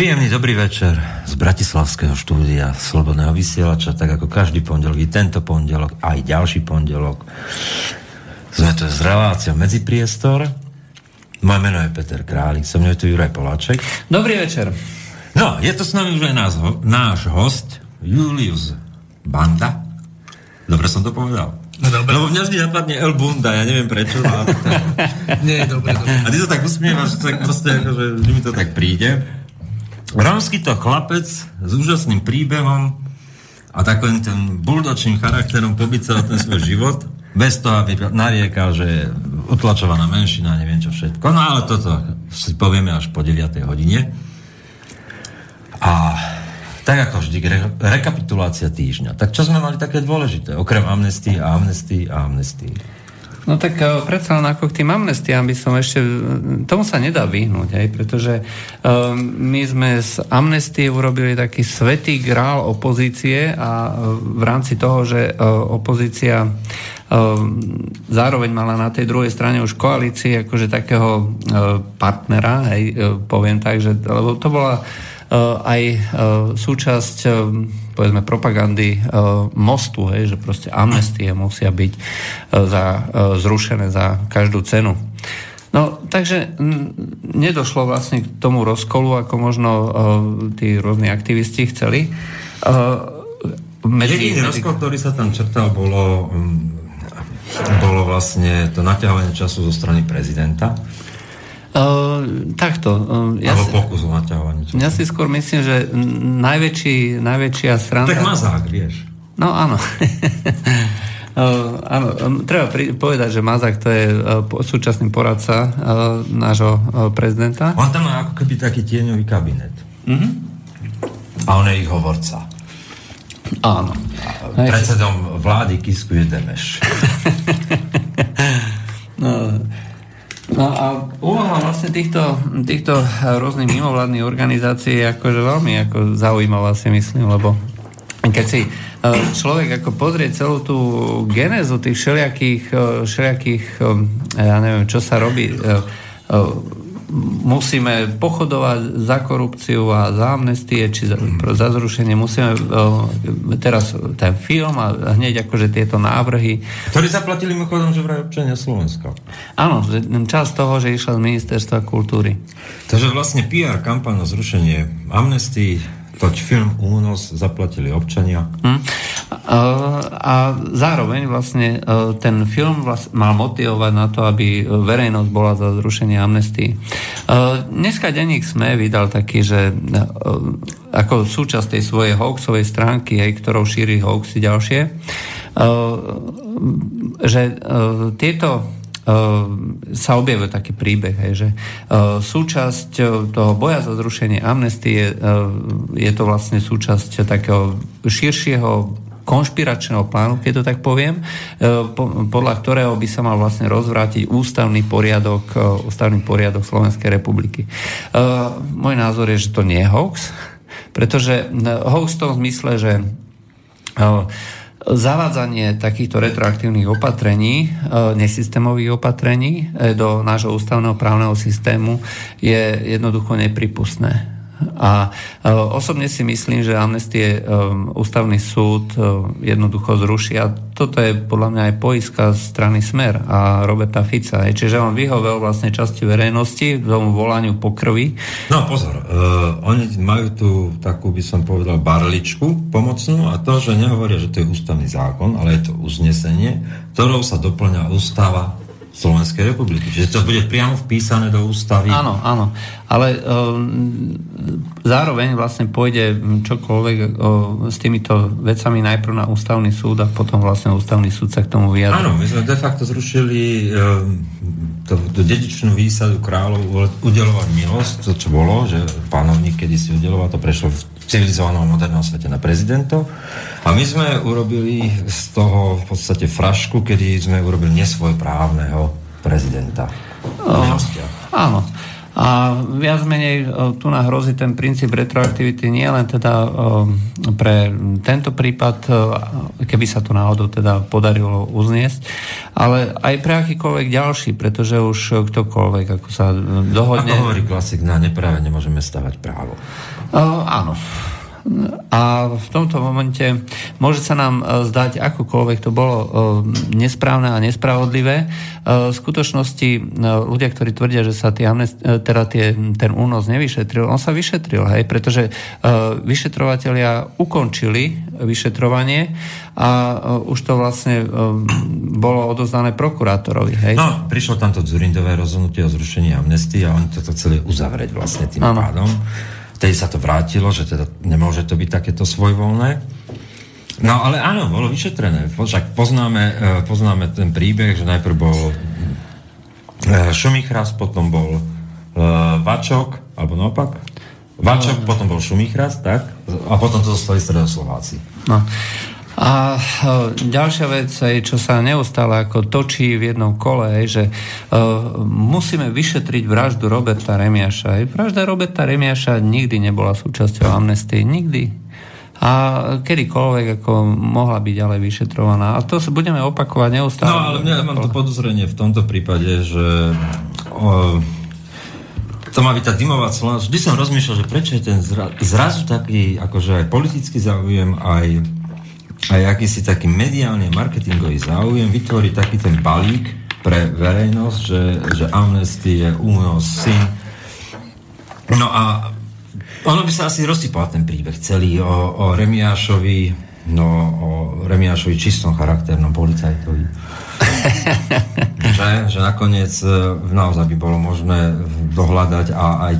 Príjemný dobrý večer z Bratislavského štúdia Slobodného vysielača, tak ako každý pondelok, i tento pondelok, aj ďalší pondelok. Sme tu z reláciou Medzipriestor. Moje meno je Peter Králik, so mnou je tu Juraj Poláček. Dobrý večer. No, je to s nami už aj náš, náš host, Julius Banda. Dobre som to povedal. No dobre. Lebo mňa vždy napadne El Bunda, ja neviem prečo. A, Nie, dobre, dobre. a ty sa tak usmievaš, že tak proste, akože, že mi to tak príde. Rómsky to chlapec s úžasným príbehom a takovým ten buldočným charakterom pobyť celý ten svoj život, bez toho, aby nariekal, že je utlačovaná menšina, neviem čo všetko. No ale toto si povieme až po 9. hodine. A tak ako vždy, re- rekapitulácia týždňa. Tak čo sme mali také dôležité? Okrem amnestii a amnestii a amnestii. No tak uh, predsa len ako k tým amnestiám by som ešte, tomu sa nedá vyhnúť, hej, pretože uh, my sme z amnestie urobili taký svetý grál opozície a v rámci toho, že uh, opozícia zároveň mala na tej druhej strane už koalícii akože takého partnera, hej, poviem tak, že, lebo to bola aj súčasť povedzme propagandy mostu, hej, že proste amnestie musia byť za, zrušené za každú cenu. No, takže nedošlo vlastne k tomu rozkolu, ako možno uh, tí rôzni aktivisti chceli. Uh, medzi, Jediný medzi... rozkol, ktorý sa tam črtal, bolo, um, bolo vlastne to naťahovanie času zo strany prezidenta. Uh, takto. Uh, ja Alebo si, pokus o naťahovanie. Ja si skôr myslím, že najväčší, najväčšia strana... Tak Mazák, vieš. No áno. Uh, áno, um, treba pri, povedať, že Mazák to je uh, súčasný poradca uh, nášho uh, prezidenta. On tam má ako keby taký tieňový kabinet. Uh-huh. A on je ich hovorca. Áno. A predsedom vlády Kisku je Demeš. no, a úloha vlastne týchto, týchto rôznych mimovládnych organizácií je akože veľmi ako zaujímavá si myslím, lebo keď si e, človek ako pozrie celú tú genézu tých všelijakých, e, všelijakých e, ja neviem, čo sa robí musíme pochodovať za korupciu a za amnestie, či za, za zrušenie. Musíme teraz ten film a hneď akože tieto návrhy. Ktorí zaplatili mimochodom, že vraj občania Slovenska. Áno, čas toho, že išla z ministerstva kultúry. Takže vlastne PR kampaň na zrušenie amnestii toť film Únos zaplatili občania. Hmm. A zároveň vlastne e, ten film mal motivovať na to, aby verejnosť bola za zrušenie amnestii. E, dneska denník SME vydal taký, že ako súčasť tej svojej hoaxovej stránky, aj ktorou šíri hoaxy ďalšie, že tieto sa objavil taký príbeh, hej, že súčasť toho boja za zrušenie amnestie je to vlastne súčasť takého širšieho konšpiračného plánu, keď to tak poviem, podľa ktorého by sa mal vlastne rozvrátiť ústavný poriadok, ústavný poriadok Slovenskej republiky. Môj názor je, že to nie je hoax, pretože hoax v tom zmysle, že zavádzanie takýchto retroaktívnych opatrení, e, nesystémových opatrení e, do nášho ústavného právneho systému je jednoducho nepripustné. A e, osobne si myslím, že amnestie e, ústavný súd e, jednoducho zruší a toto je podľa mňa aj poiska strany Smer a Roberta Fica. Čiže on vyhovel vlastne časti verejnosti tomu volaniu po krvi. No pozor, uh, oni majú tu takú, by som povedal, barličku pomocnú a to, že nehovoria, že to je ústavný zákon, ale je to uznesenie, ktorou sa doplňa ústava Slovenskej republiky. Čiže to bude priamo vpísané do ústavy. Áno, áno. Ale um, zároveň vlastne pôjde čokoľvek um, s týmito vecami najprv na ústavný súd a potom vlastne ústavný súd sa k tomu vyjadrí. Áno, my sme de facto zrušili um, to, to dedičnú výsadu kráľov udelovať milosť, to čo bolo, že pánovník kedy si udeloval, to prešlo v civilizovanom modernom svete na prezidentov. A my sme urobili z toho v podstate frašku, kedy sme urobili nesvojprávneho prezidenta. Oh, áno. A viac menej tu na hrozí ten princíp retroaktivity nie len teda pre tento prípad, keby sa to náhodou teda podarilo uzniesť, ale aj pre akýkoľvek ďalší, pretože už ktokoľvek ako sa dohodne... Ako hovorí klasik, na nepráve nemôžeme stavať právo. Áno. A v tomto momente môže sa nám e, zdať, akokoľvek to bolo e, nesprávne a nespravodlivé. E, v skutočnosti ľudia, ktorí tvrdia, že sa tie, teda tie, ten únos nevyšetril, on sa vyšetril, hej, pretože vyšetrovateľia ukončili vyšetrovanie a už to vlastne bolo odozdané prokurátorovi. Hej. No, prišlo tamto Zurindové rozhodnutie o zrušení amnestii a oni toto chceli uzavrieť vlastne tým ano. pádom vtedy sa to vrátilo, že teda nemôže to byť takéto svojvoľné. No ale áno, bolo vyšetrené. Však poznáme, e, poznáme ten príbeh, že najprv bol e, Šumichras, potom bol e, Vačok, alebo naopak. Vačok, no. potom bol Šumichras, tak? A potom to zostali Stredoslováci. No. A e, ďalšia vec, čo sa neustále ako točí v jednom kole, že uh, musíme vyšetriť vraždu Roberta Remiaša. Vražda Roberta Remiaša nikdy nebola súčasťou amnestie, nikdy. A kedykoľvek ako mohla byť ďalej vyšetrovaná. A to sa budeme opakovať neustále. No ale ja mám to podozrenie v tomto prípade, že uh, to má byť tá dymová clona. Vždy som rozmýšľal, že prečo je ten zra, zrazu taký, akože aj politický záujem, aj aj akýsi taký mediálny marketingový záujem vytvoriť taký ten balík pre verejnosť, že, že Amnesty je únos, syn. No a ono by sa asi rozsypal ten príbeh celý o, o Remiášovi, no o Remiášovi čistom charakternom policajtovi. že, že nakoniec e, naozaj by bolo možné dohľadať a aj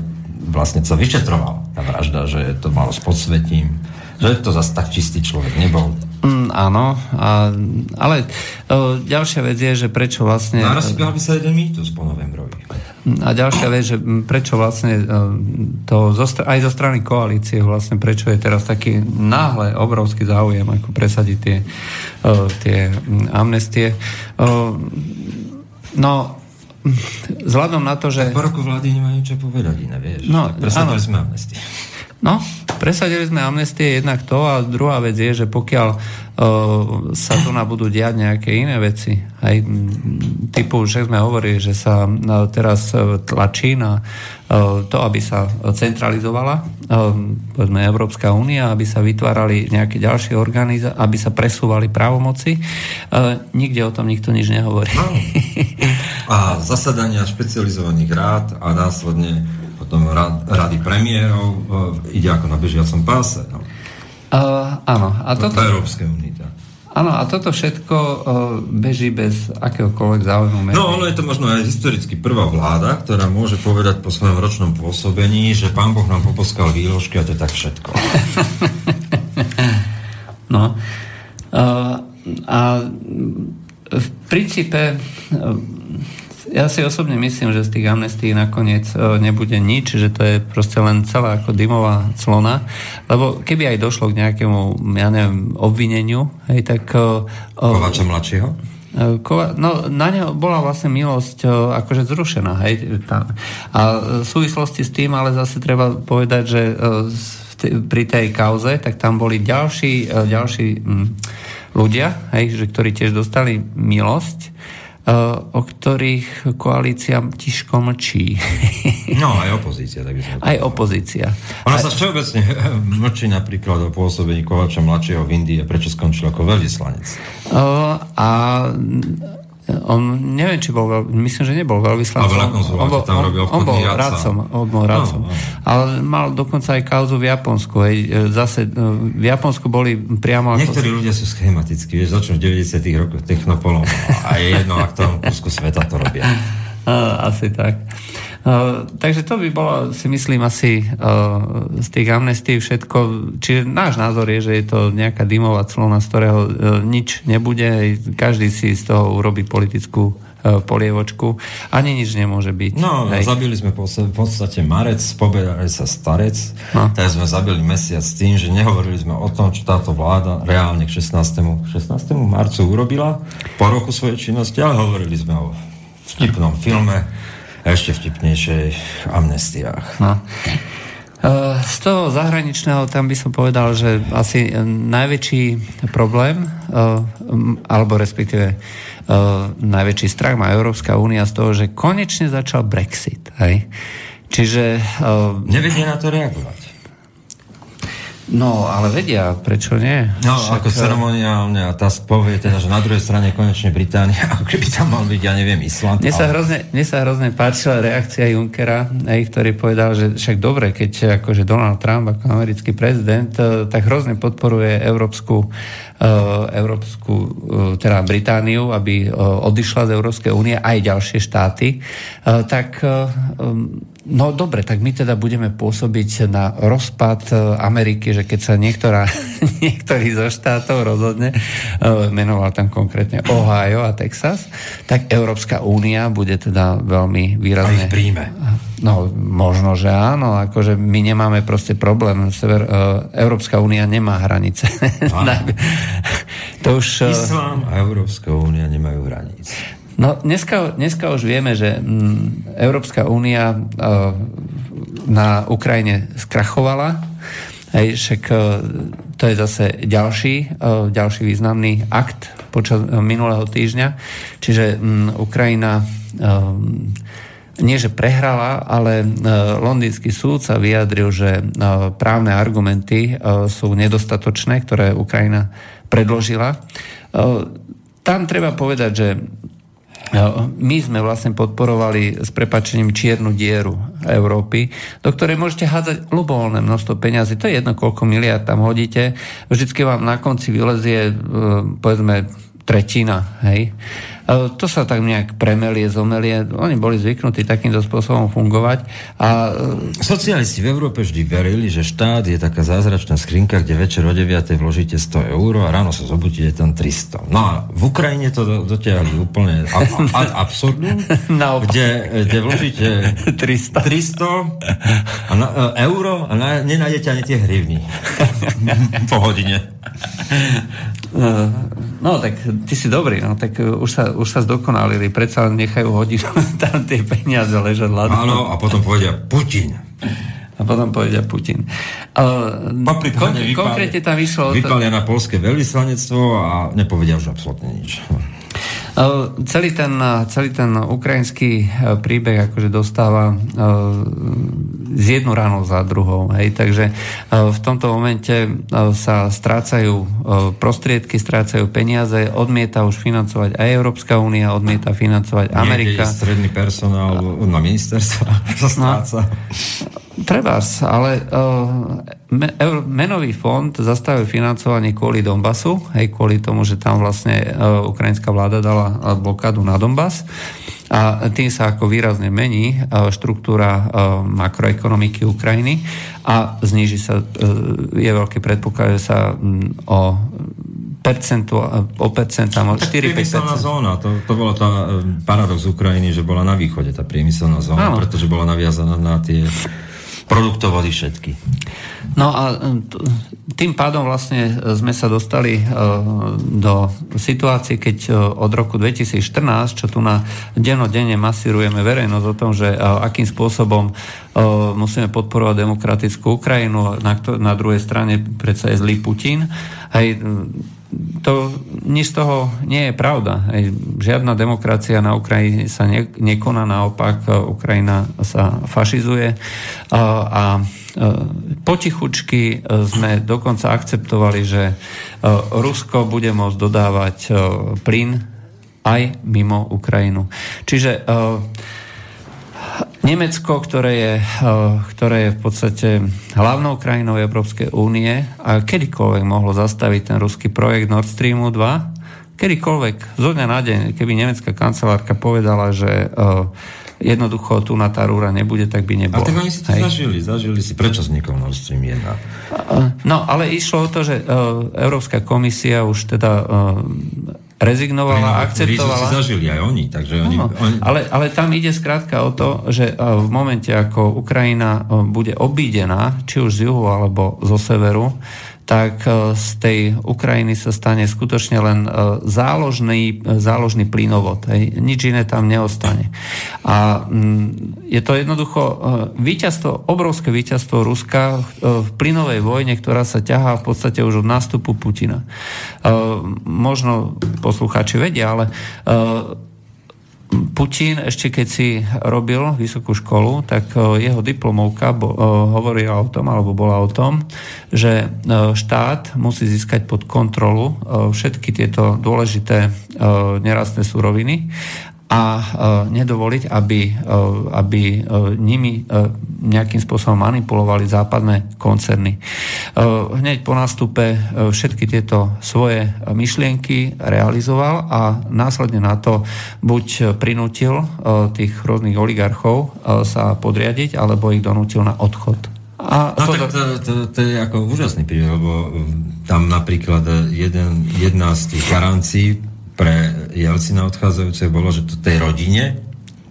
vlastne sa vyšetroval tá vražda, že to malo s podsvetím, že to zase tak čistý človek nebol. Mm, áno, a, ale o, ďalšia vec je, že prečo vlastne... No, by sa jeden mýtus po novembrovi. A ďalšia vec, že prečo vlastne to zo, aj zo strany koalície vlastne prečo je teraz taký náhle obrovský záujem ako presadiť tie, o, tie amnestie. O, no, vzhľadom na to, že... Po roku vlády nemá niečo povedať iné, vieš. No, tak presadili sme amnestie. No, presadili sme amnestie jednak to a druhá vec je, že pokiaľ uh, sa tu na budú diať nejaké iné veci, aj typu, že sme hovorili, že sa uh, teraz uh, tlačí na uh, to, aby sa centralizovala uh, povedzme Európska únia, aby sa vytvárali nejaké ďalšie organizácie, aby sa presúvali právomoci. Uh, nikde o tom nikto nič nehovorí. No. A zasadania špecializovaných rád a následne potom rady premiérov e, ide ako na bežiacom páse. No. Uh, áno. A to, toto, Európskej únie. Áno, a toto všetko uh, beží bez akéhokoľvek záujmu. No, ono je to možno aj historicky prvá vláda, ktorá môže povedať po svojom ročnom pôsobení, že pán Boh nám poposkal výložky a to je tak všetko. no. Uh, a v princípe uh, ja si osobne myslím, že z tých amnestí nakoniec e, nebude nič, že to je proste len celá ako dymová clona, lebo keby aj došlo k nejakému, ja neviem, obvineniu, hej, tak... E, Kovača mladšieho? E, Kova, no, na neho bola vlastne milosť akože zrušená, hej, tá. A v súvislosti s tým ale zase treba povedať, že pri tej kauze, tak tam boli ďalší, ďalší mm, ľudia, hej, že, ktorí tiež dostali milosť o ktorých koalícia tiško mlčí. No, aj opozícia. Tak by som aj opozícia. Ona sa všeobecne mlčí napríklad o pôsobení Kovača mladšieho v Indii a prečo skončil ako veľvyslanec. Uh, a on, neviem, či bol, myslím, že nebol veľvyslancom. Ale on, bol, tam robil on, on bol radcom, on bol radcom. No, no. Ale mal dokonca aj kauzu v Japonsku. Hej. Zase v Japonsku boli priamo... Niektorí ako... ľudia sú schematickí, vieš, začnú v 90 rokoch technopolom a je jedno, ak tom kúsku sveta to robia. Asi tak. Uh, takže to by bolo, si myslím, asi uh, z tých amnestí všetko. Čiže náš názor je, že je to nejaká dymová clona, z ktorého uh, nič nebude. Každý si z toho urobí politickú polievočku. Ani nič nemôže byť. No, Hej. zabili sme v podstate marec, pobedali sa starec, no. tak sme zabili mesiac s tým, že nehovorili sme o tom, čo táto vláda reálne k 16. 16. marcu urobila po roku svojej činnosti, ale hovorili sme o vtipnom filme, ešte vtipnejšej amnestiách. No. Z toho zahraničného tam by som povedal, že asi najväčší problém, alebo respektíve najväčší strach má Európska únia z toho, že konečne začal Brexit. Hej? Čiže... Nevedie na to reagovať. No, ale vedia, prečo nie? No, Však... ako eh, ceremoniálne a tá povie teda, že na druhej strane konečne Británia, ako keby tam mal byť, ja neviem, Island. Mne sa, ale... hrozne, mne sa hrozne páčila reakcia Junckera, ktorý povedal, že však dobre, keď akože Donald Trump ako americký prezident, eh, tak hrozne podporuje európsku, uh, európsku teda Britániu, aby odišla z Európskej únie aj ďalšie štáty, tak No dobre, tak my teda budeme pôsobiť na rozpad e, Ameriky, že keď sa niektorá, niektorý zo štátov rozhodne, e, menoval tam konkrétne Ohio a Texas, tak Európska únia bude teda veľmi výrazne... A príjme. No, možno, že áno, akože my nemáme proste problém. Sever, e, Európska únia nemá hranice. to už... Islám a Európska únia nemajú hranice. No dneska, dneska už vieme, že mm, Európska únia uh, na Ukrajine skrachovala. Hej, však uh, to je zase ďalší, uh, ďalší významný akt počas uh, minulého týždňa. Čiže um, Ukrajina nie, že prehrala, ale londýnsky súd sa vyjadril, že právne argumenty sú nedostatočné, ktoré Ukrajina predložila. Tam treba povedať, že my sme vlastne podporovali s prepačením čiernu dieru Európy, do ktorej môžete hádzať ľubovoľné množstvo peňazí. To je jedno, koľko miliard tam hodíte. Vždycky vám na konci vylezie, e, povedzme, tretina. Hej? To sa tak nejak premelie, zomelie. Oni boli zvyknutí takýmto spôsobom fungovať. A... E, Socialisti v Európe vždy verili, že štát je taká zázračná skrinka, kde večer o 9. vložíte 100 eur a ráno sa zobudíte tam 300. No a v Ukrajine to dotiahli úplne ad absurdum, kde, kde vložíte 300, 300 a na, e, euro a na, nenájdete ani tie hrivny po hodine. No, tak ty si dobrý, no, tak už sa, už sa zdokonalili, predsa nechajú hodinu tam tie peniaze ležať ľadom. Áno, a potom povedia Putin. A potom povedia Putin. Uh, kon- konkrétne tam vyšlo... Vypalia na polské veľvyslanectvo a nepovedia už absolútne nič. Celý ten, celý ten ukrajinský e, príbeh akože dostáva e, z jednu ráno za druhou. Hej? Takže e, v tomto momente sa strácajú prostriedky, strácajú peniaze, odmieta už financovať aj Európska únia, odmieta financovať Amerika. Nie, stredný personál na ministerstva sa no. stráca. No, Treba, ale uh, menový fond zastavil financovanie kvôli Donbasu, hej, kvôli tomu, že tam vlastne uh, ukrajinská vláda dala blokádu na Donbas a tým sa ako výrazne mení uh, štruktúra uh, makroekonomiky Ukrajiny a zniží sa, uh, je veľký predpoklad, že sa um, o percentu, o percentám, o 4 priemyselná zóna, to, to bola tá paradox Ukrajiny, že bola na východe tá priemyselná zóna, Áno. pretože bola naviazaná na tie produktovali všetky. No a e, tým pádom vlastne sme sa dostali e, do situácie, keď e, od roku 2014, čo tu na dennodenne masírujeme verejnosť o tom, že akým spôsobom musíme podporovať demokratickú Ukrajinu, na, druhej strane predsa je zlý Putin. Hej, to nič z toho nie je pravda. Žiadna demokracia na Ukrajine sa ne, nekoná, naopak Ukrajina sa fašizuje a, a potichučky sme dokonca akceptovali, že Rusko bude môcť dodávať plyn aj mimo Ukrajinu. Čiže Nemecko, ktoré je, eh, ktoré je v podstate hlavnou krajinou Európskej únie a kedykoľvek mohlo zastaviť ten ruský projekt Nord Streamu 2, kedykoľvek, zo dňa na deň, keby nemecká kancelárka povedala, že uh, jednoducho tu na tá rúra nebude, tak by nebolo. A tak oni si to Hej. zažili, zažili si. Prečo vznikol Nord Stream 1? No, ale išlo o to, že Európska komisia už teda rezignovala, akceptovala. si zažili aj oni, takže oni, no, oni... Ale, ale tam ide skrátka o to, že v momente, ako Ukrajina bude obídená, či už z juhu alebo zo severu, tak z tej Ukrajiny sa stane skutočne len záložný, záložný plynovod. Hej. Nič iné tam neostane. A mm, je to jednoducho víťazstvo, obrovské víťazstvo Ruska v plynovej vojne, ktorá sa ťahá v podstate už od nástupu Putina. Možno poslucháči vedia, ale Putin ešte keď si robil vysokú školu, tak e, jeho diplomovka bo, e, hovorila o tom, alebo bola o tom, že e, štát musí získať pod kontrolu všetky tieto dôležité nerastné suroviny a e, nedovoliť, aby, e, aby e, nimi nejakým spôsobom manipulovali západné koncerny. Hneď po nástupe všetky tieto svoje myšlienky realizoval a následne na to buď prinútil tých rôznych oligarchov sa podriadiť, alebo ich donútil na odchod. A no to, tak to, to, to je ako úžasný príbeh, lebo tam napríklad jeden, jedna z tých garancií pre Jelcina odchádzajúce bolo, že to tej rodine,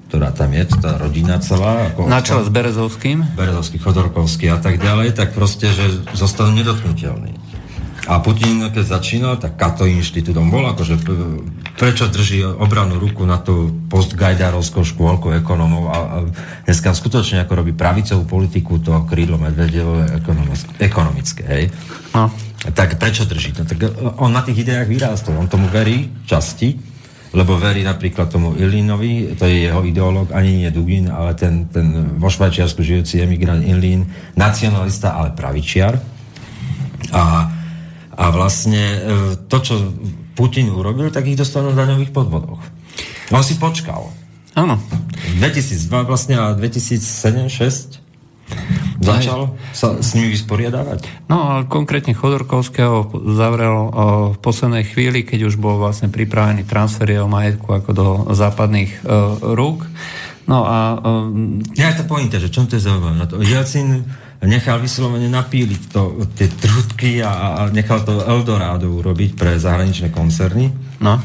ktorá tam je, tá rodina celá. Ako Na čele s Berezovským? Berezovský, Chodorkovský a tak ďalej, tak proste, že zostanú nedotknutelní. A Putin, keď začínal, tak Kato inštitútom bol, akože prečo drží obranú ruku na tú postgajdarovskou škôlku ekonomov a, a dneska skutočne ako robí pravicovú politiku to krídlo Medvedevové ekonomické, hej? No. Tak prečo drží to? Tak on na tých ideách vyrástol, on tomu verí časti, lebo verí napríklad tomu Ilínovi, to je jeho ideológ, ani nie Dugin, ale ten, ten vo Švajčiarsku žijúci emigrant Ilín, nacionalista, ale pravičiar. A, a vlastne e, to, čo Putin urobil, tak ich dostanú v daňových podvodoch. On si počkal. Áno. 2002 vlastne a 2007-2006 Začal sa s nimi vysporiadávať? No, ale konkrétne Chodorkovského zavrel o, v poslednej chvíli, keď už bol vlastne pripravený transfer jeho majetku ako do západných o, rúk. No a... O, ja to pointa, že čo to je zaujímavé? Jelcin nechal vyslovene napíliť to, tie trutky a, a nechal to Eldorado urobiť pre zahraničné koncerny. No.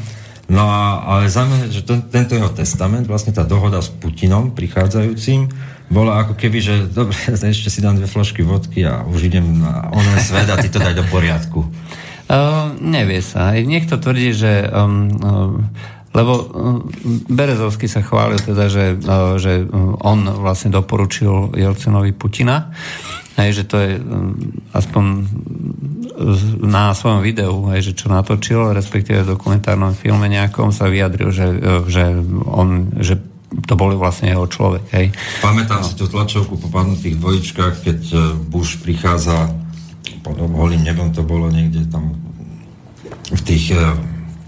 No a, ale zaujímavé, že to, tento jeho testament, vlastne tá dohoda s Putinom prichádzajúcim, bolo ako keby, že dobre, ešte si dám dve flašky vodky a už idem na onen svet a ty to daj do poriadku. Uh, nevie sa. Niekto tvrdí, že um, uh, lebo uh, Berezovský sa chválil teda, že, uh, že on vlastne doporučil Jelcinovi Putina, hej, že to je aspoň na svojom videu, hej, že čo natočil, respektíve v dokumentárnom filme nejakom sa vyjadril, že, že on, že to boli vlastne jeho človek. Hej. Pamätám no. si tú tlačovku po padnutých dvojičkách, keď Bush prichádza pod holým nebom, to bolo niekde tam v tých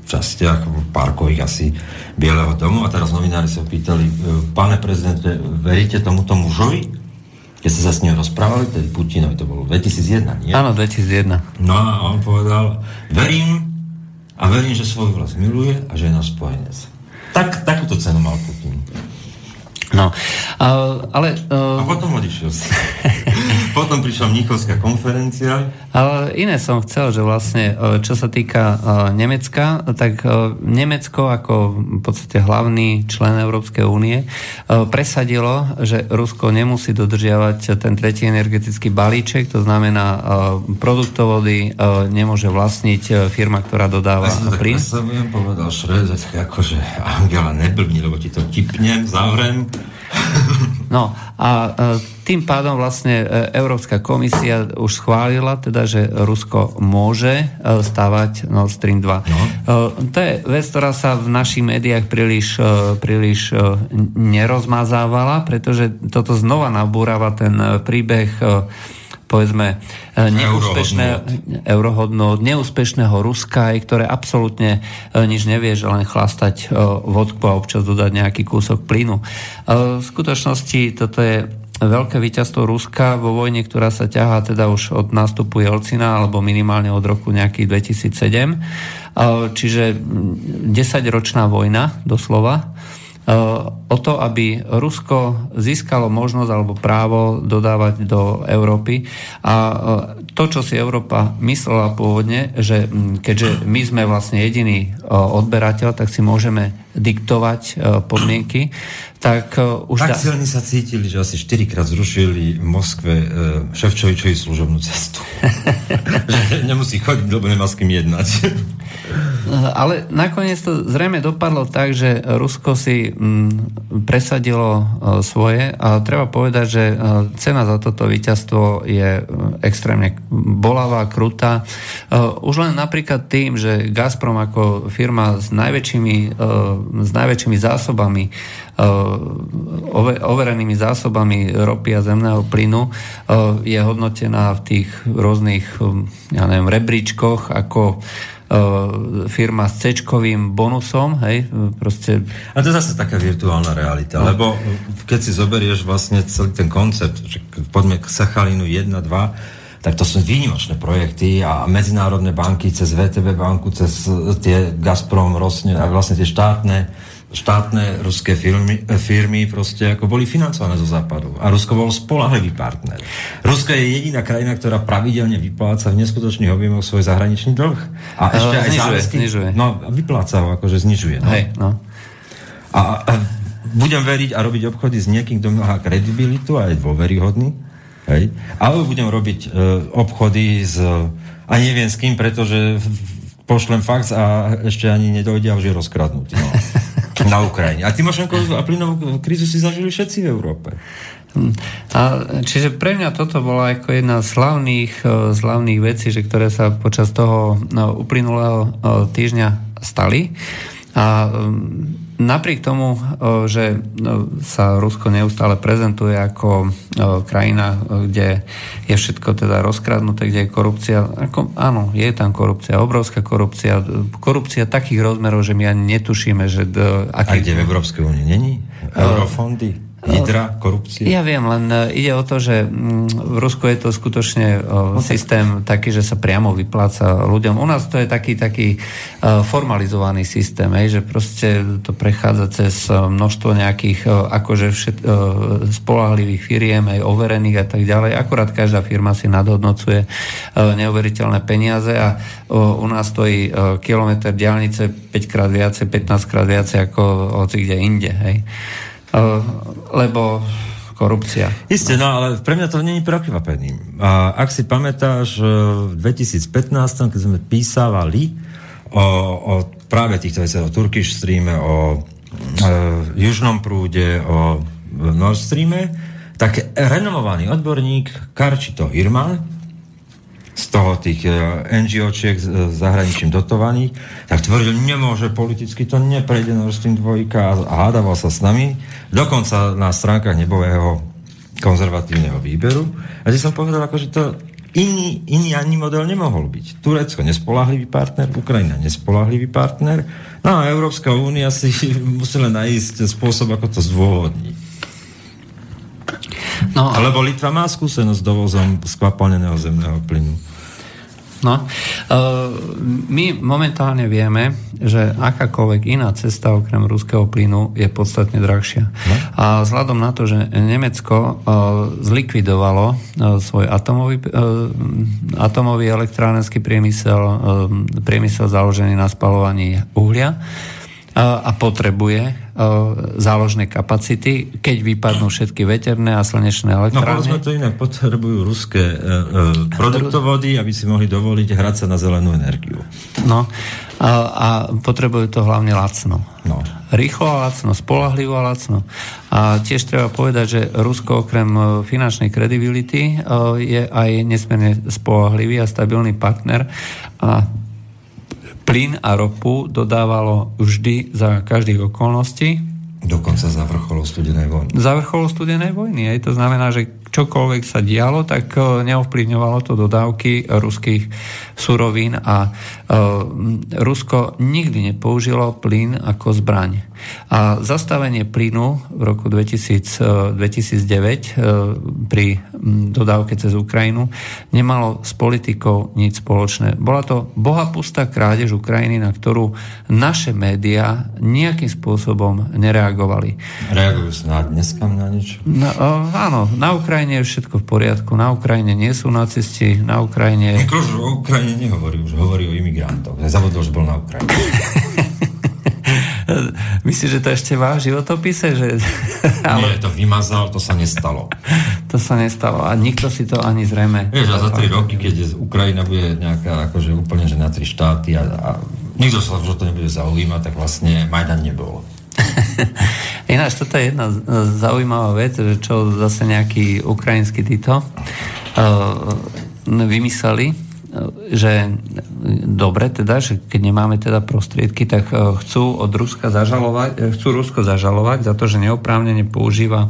častiach parkových asi Bieleho domu a teraz novinári sa pýtali, e, pane prezidente, veríte tomuto mužovi? Keď sa sa s ním rozprávali, tedy Putinovi, to bolo 2001, nie? Áno, 2001. No a on povedal, verím a verím, že svoj vlast miluje a že je náš spojenec. Tak, takúto cenu mal Putin. No, ale... Uh, a potom odišiel potom prišla Mnichovská konferencia. Ale iné som chcel, že vlastne, e, čo sa týka uh, Nemecka, tak uh, Nemecko ako v podstate hlavný člen Európskej únie uh, presadilo, že Rusko nemusí dodržiavať ten tretí energetický balíček, to znamená produktovody nemôže vlastniť firma, ktorá dodáva ja plyn. Ja som povedal tak akože Angela neblbni, lebo ti to tipnem, zavrem No a e, tým pádom vlastne e, Európska komisia už schválila, teda, že Rusko môže e, stavať Nord Stream 2. No. To je vec, ktorá sa v našich médiách príliš, príliš nerozmazávala, pretože toto znova nabúrava ten príbeh povedzme e, neúspešné, eurohodnot, neúspešného Ruska, ktoré absolútne e, nič nevie, že len chlastať e, vodku a občas dodať nejaký kúsok plynu. V skutočnosti toto je veľké víťazstvo Ruska vo vojne, ktorá sa ťahá teda už od nástupu Jelcina, alebo minimálne od roku nejaký 2007. Čiže 10-ročná vojna, doslova o to, aby Rusko získalo možnosť alebo právo dodávať do Európy. A e, to, čo si Európa myslela pôvodne, že keďže my sme vlastne jediný e, odberateľ, tak si môžeme diktovať e, podmienky, tak už... Tak silní sa cítili, že asi 4 krát zrušili v Moskve Ševčovičovi služobnú cestu. že nemusí chodiť, lebo nemá s kým jednať. Ale nakoniec to zrejme dopadlo tak, že Rusko si mm, presadilo e, svoje a treba povedať, že e, cena za toto víťazstvo je extrémne bolavá, krutá. Už len napríklad tým, že Gazprom ako firma s najväčšími, s najväčšími zásobami overenými zásobami ropy a zemného plynu je hodnotená v tých rôznych ja neviem, rebríčkoch ako firma s c bonusom, hej, proste... A to je zase taká virtuálna realita, no. lebo keď si zoberieš vlastne celý ten koncept, že poďme k Sachalinu 1, 2, tak to sú výnimočné projekty a medzinárodné banky cez VTB banku, cez tie Gazprom, Rosne a vlastne tie štátne štátne ruské firmy, firmy proste ako boli financované zo západu. A Rusko bol spolahlivý partner. Rusko je jediná krajina, ktorá pravidelne vypláca v neskutočných objemoch svoj zahraničný dlh. A ešte uh, aj znižuje, záväzky, znižuje. No, vypláca ho, akože znižuje. No. Hej, no. A, a budem veriť a robiť obchody s niekým, kto má kredibilitu a je dôveryhodný. Hej. Alebo budem robiť uh, obchody s... A neviem s kým, pretože pošlem fax a ešte ani nedojde a už je rozkradnutý. No. Na Ukrajine. A Timošenko a plynovú krízu si zažili všetci v Európe. Hm. A, čiže pre mňa toto bola ako jedna z hlavných, z hlavných vecí, že ktoré sa počas toho no, uplynulého týždňa stali. A Napriek tomu, že sa Rusko neustále prezentuje ako krajina, kde je všetko teda rozkradnuté, kde je korupcia, ako, áno, je tam korupcia, obrovská korupcia, korupcia takých rozmerov, že my ani netušíme, že... Aký... A kde v Európskej únii není? Eurofondy? Hydra, korupcia? Ja viem, len e, ide o to, že mm, v Rusku je to skutočne no, systém taký, že sa priamo vypláca ľuďom. U nás to je taký, taký e, formalizovaný systém, že proste to prechádza cez e, množstvo nejakých akože všet, spolahlivých firiem, aj overených a tak ďalej. Akurát každá firma si nadhodnocuje neuveriteľné peniaze a u nás stojí kilometr diálnice 5 krát viacej, 15 krát viacej ako hoci kde inde. Hej. Eh, lebo korupcia. Isté, no ale pre mňa to není prekvapením. A ak si pamätáš, v 2015, keď sme písavali o, o práve týchto veciach, o Turkish Streame, o e, Južnom prúde, o Nord Streame, tak renomovaný odborník Karčito Hirman, z toho tých e, NGOčiek e, zahraničím dotovaných, tak tvrdil, nemôže politicky, to neprejde Nord Stream 2 a hádával sa s nami, dokonca na stránkach nebového konzervatívneho výberu. A že som povedal, ako, že to iný, iný ani model nemohol byť. Turecko nespolahlivý partner, Ukrajina nespolahlivý partner, no a Európska únia si musela nájsť spôsob, ako to zdôvodniť. No, Lebo Litva má skúsenosť s dovozom skvapalneného zemného plynu. No, uh, my momentálne vieme, že akákoľvek iná cesta okrem ruského plynu je podstatne drahšia. No. A vzhľadom na to, že Nemecko uh, zlikvidovalo uh, svoj atomový, atomový elektrárenský priemysel, priemysel založený na spalovaní uhlia, a potrebuje záložné kapacity, keď vypadnú všetky veterné a slnečné no, elektrárne. No povedzme to inak, potrebujú ruské uh, produktovody, aby si mohli dovoliť hrať sa na zelenú energiu. No a, a potrebujú to hlavne lacno. No. Rýchlo a lacno, spolahlivo a lacno. A tiež treba povedať, že Rusko okrem finančnej kredibility je aj nesmierne spolahlivý a stabilný partner a plyn a ropu dodávalo vždy za každých okolností. Dokonca za vrcholov studenej vojny. Za vrcholov studenej vojny. Aj to znamená, že čokoľvek sa dialo, tak e, neovplyvňovalo to dodávky ruských surovín a uh, Rusko nikdy nepoužilo plyn ako zbraň. A zastavenie plynu v roku 2000, 2009 uh, pri dodávke cez Ukrajinu nemalo s politikou nič spoločné. Bola to bohapustá krádež Ukrajiny, na ktorú naše médiá nejakým spôsobom nereagovali. Reagujú snáď dneska na nič? No, áno, na Ukrajine je všetko v poriadku, na Ukrajine nie sú nacisti, na Ukrajine... Mikloš o Ukrajine nehovorí, už hovorí o imigrantoch. Zabudol, že bol na Ukrajine. Myslíš, že to ešte má v životopise? Že... Nie, to vymazal, to sa nestalo. to sa nestalo. A nikto si to ani zrejme... Vieš, a za tri roky, keď Ukrajina bude nejaká akože úplne, že na tri štáty a, a nikto sa o to nebude zaujímať, tak vlastne Majdan nebol. Ináč, toto je jedna zaujímavá vec, že čo zase nejakí ukrajinskí títo uh, vymysleli, že dobre teda, že keď nemáme teda prostriedky, tak e, chcú od Ruska zažalovať, e, chcú Rusko zažalovať za to, že neoprávnene používa e,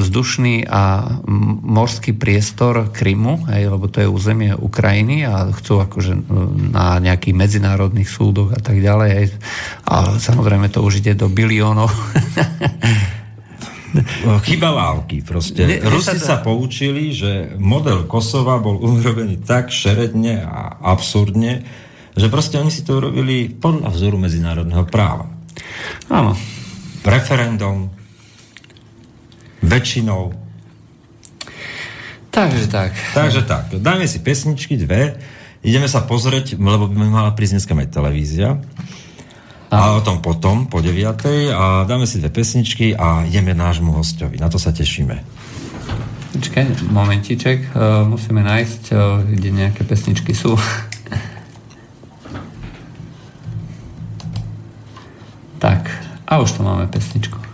vzdušný a morský priestor Krymu, hej, lebo to je územie Ukrajiny a chcú akože na nejakých medzinárodných súdoch a tak ďalej. Hej. A samozrejme to už ide do biliónov Chyba války proste. Ne, Rusi sa poučili, že model Kosova bol urobený tak šeredne a absurdne, že proste oni si to urobili podľa vzoru medzinárodného práva. Áno. Referendum, väčšinou. Takže tak. Takže tak. Dáme si pesničky, dve. Ideme sa pozrieť, lebo by mala prísť dneska aj televízia. A o tom potom, po 9. A dáme si dve pesničky a ideme nášmu hostovi. Na to sa tešíme. Počkaj, momentiček. Uh, musíme nájsť, uh, kde nejaké pesničky sú. tak, a už tu máme pesničku.